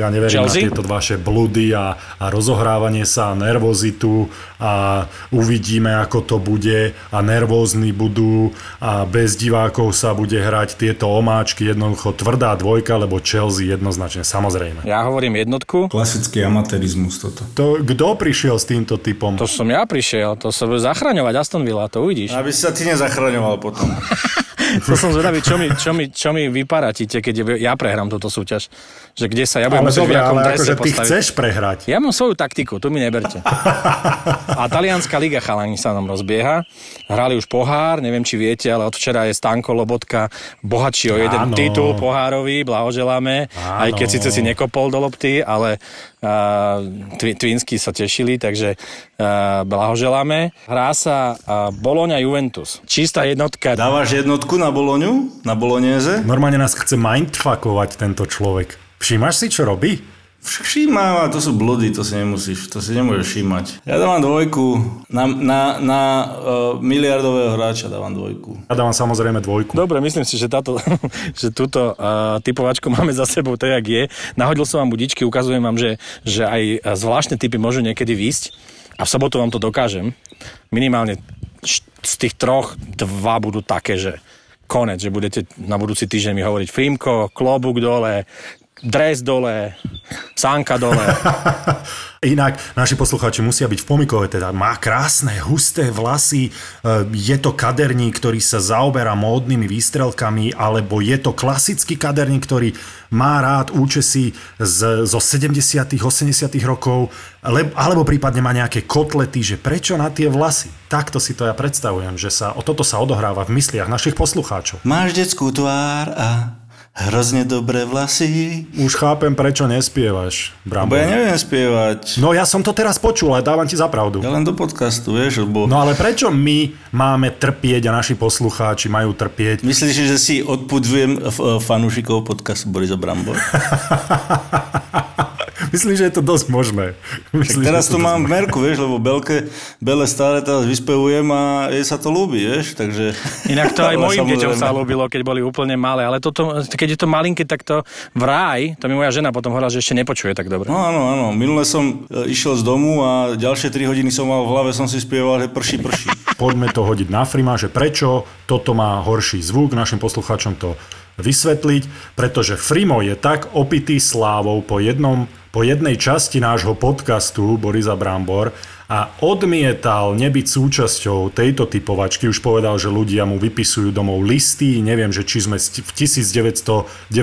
Ja neverím Chelsea? na tieto vaše bludy a, a rozohrávanie sa a nervozitu a uvidíme, ako to bude a nervózni budú a bez divákov sa bude hrať tieto omáčky, jednoducho tvrdá dvojka, lebo Chelsea jednoznačne, samozrejme. Ja hovorím jednotku. Klasický amatérizmus toto. To, kto prišiel s týmto typom? To som ja prišiel, to sa bude zachraňovať Aston Villa, to uvidíš. Aby sa ty nezachraňoval potom. To som zvedavý, čo mi, čo mi, čo mi vyparatíte, keď ja prehrám túto súťaž. Že kde sa ja budem ale musieť v dobre, nejakom ale akože ty postaviť. chceš prehrať. Ja mám svoju taktiku, tu mi neberte. A talianská liga chalani sa nám rozbieha. Hrali už pohár, neviem či viete, ale od včera je Stanko Lobotka bohatší o jeden Áno. titul pohárový, blahoželáme. Aj keď Áno. síce si nekopol do lopty, ale Twinsky sa tešili, takže blahoželáme. Hrá sa Bologna Juventus. Čistá jednotka. Dávaš jednotku na Boloňu? Na Bolonéze? Normálne nás chce mindfuckovať tento človek. Všímaš si, čo robí? Však všímam, to sú blody, to si nemusíš, to si nemôžeš všímať. Ja dávam dvojku, na, na, na uh, miliardového hráča dávam dvojku. Ja dávam samozrejme dvojku. Dobre, myslím si, že, táto, že túto uh, typovačku máme za sebou, to jak je. Nahodil som vám budičky, ukazujem vám, že, že aj zvláštne typy môžu niekedy výsť a v sobotu vám to dokážem. Minimálne z tých troch dva budú také, že konec, že budete na budúci týždeň mi hovoriť Frímko, klobúk dole, dres dole, sánka dole. Inak naši poslucháči musia byť v pomikove, teda má krásne, husté vlasy, e, je to kaderník, ktorý sa zaoberá módnymi výstrelkami, alebo je to klasický kaderník, ktorý má rád účesy z, zo 70 80 rokov, ale, alebo prípadne má nejaké kotlety, že prečo na tie vlasy? Takto si to ja predstavujem, že sa o toto sa odohráva v mysliach našich poslucháčov. Máš detskú tvár a hrozne dobré vlasy. Už chápem, prečo nespievaš, Bo Brambo. ja neviem spievať. No ja som to teraz počul, ale dávam ti za pravdu. Ja len do podcastu, vieš, lebo... No ale prečo my máme trpieť a naši poslucháči majú trpieť? Myslíš, že si odpudzujem fanúšikov podcastu Borisa Brambor? Myslím, že je to dosť možné. Myslím, Teraz to dosť mám v merku, vieš, lebo Belke, Bele stále teraz vyspevujem a jej sa to ľúbi, vieš, takže... Inak to aj mojim deťom sa ľúbilo, keď boli úplne malé, ale toto, keď je to malinké, tak to vraj, to mi moja žena potom hovorila, že ešte nepočuje tak dobre. No áno, áno. Minule som e, išiel z domu a ďalšie 3 hodiny som mal v hlave, som si spieval, že prší, prší. Poďme to hodiť na Frima, že prečo toto má horší zvuk, našim poslucháčom to vysvetliť, pretože Frimo je tak opitý slávou po, jednom, po jednej časti nášho podcastu Borisa Brambor a odmietal nebyť súčasťou tejto typovačky. Už povedal, že ľudia mu vypisujú domov listy. Neviem, že či sme v 1997,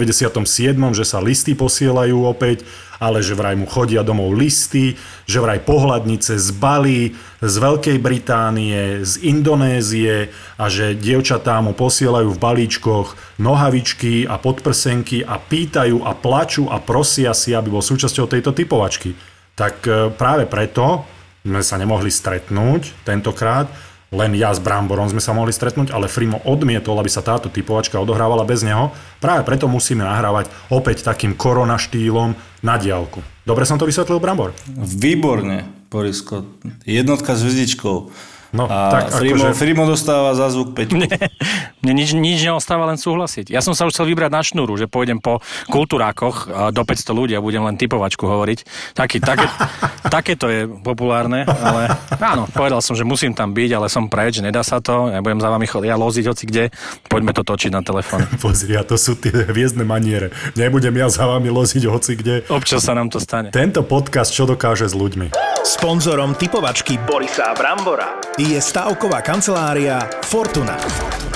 že sa listy posielajú opäť, ale že vraj mu chodia domov listy, že vraj pohľadnice z Bali, z Veľkej Británie, z Indonézie a že dievčatá mu posielajú v balíčkoch nohavičky a podprsenky a pýtajú a plačú a prosia si, aby bol súčasťou tejto typovačky. Tak e, práve preto sme sa nemohli stretnúť tentokrát, len ja s Bramborom sme sa mohli stretnúť, ale Frimo odmietol, aby sa táto typovačka odohrávala bez neho. Práve preto musíme nahrávať opäť takým korona štýlom na diálku. Dobre som to vysvetlil, Brambor? Výborne, Borisko. Jednotka s hviezdičkou. No, a tak Frimo, akože- Frimo dostáva za zvuk 5. Mne nič, nič neostáva, len súhlasiť. Ja som sa už chcel vybrať na šnúru, že pôjdem po kultúrákoch do 500 ľudí a budem len typovačku hovoriť. Taký, také, také to je populárne, ale áno, povedal som, že musím tam byť, ale som preč, nedá sa to, ja budem za vami chodiť, ja loziť hoci kde, poďme to točiť na telefón. Pozri, a to sú tie hviezdne maniere. Nebudem ja za vami loziť hoci kde. Občas sa nám to stane. Tento podcast čo dokáže s ľuďmi? Sponzorom typovačky Borisa Brambora je stavková kancelária Fortuna.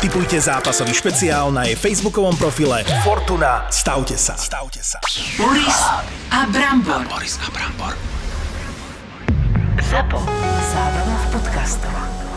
Typujte zápasový špeciál na jej facebookovom profile Fortuna. Stavte sa. Stavte sa. Boris a Brambor. Boris a Brambor. ZAPO. Zábrná v podcastovách.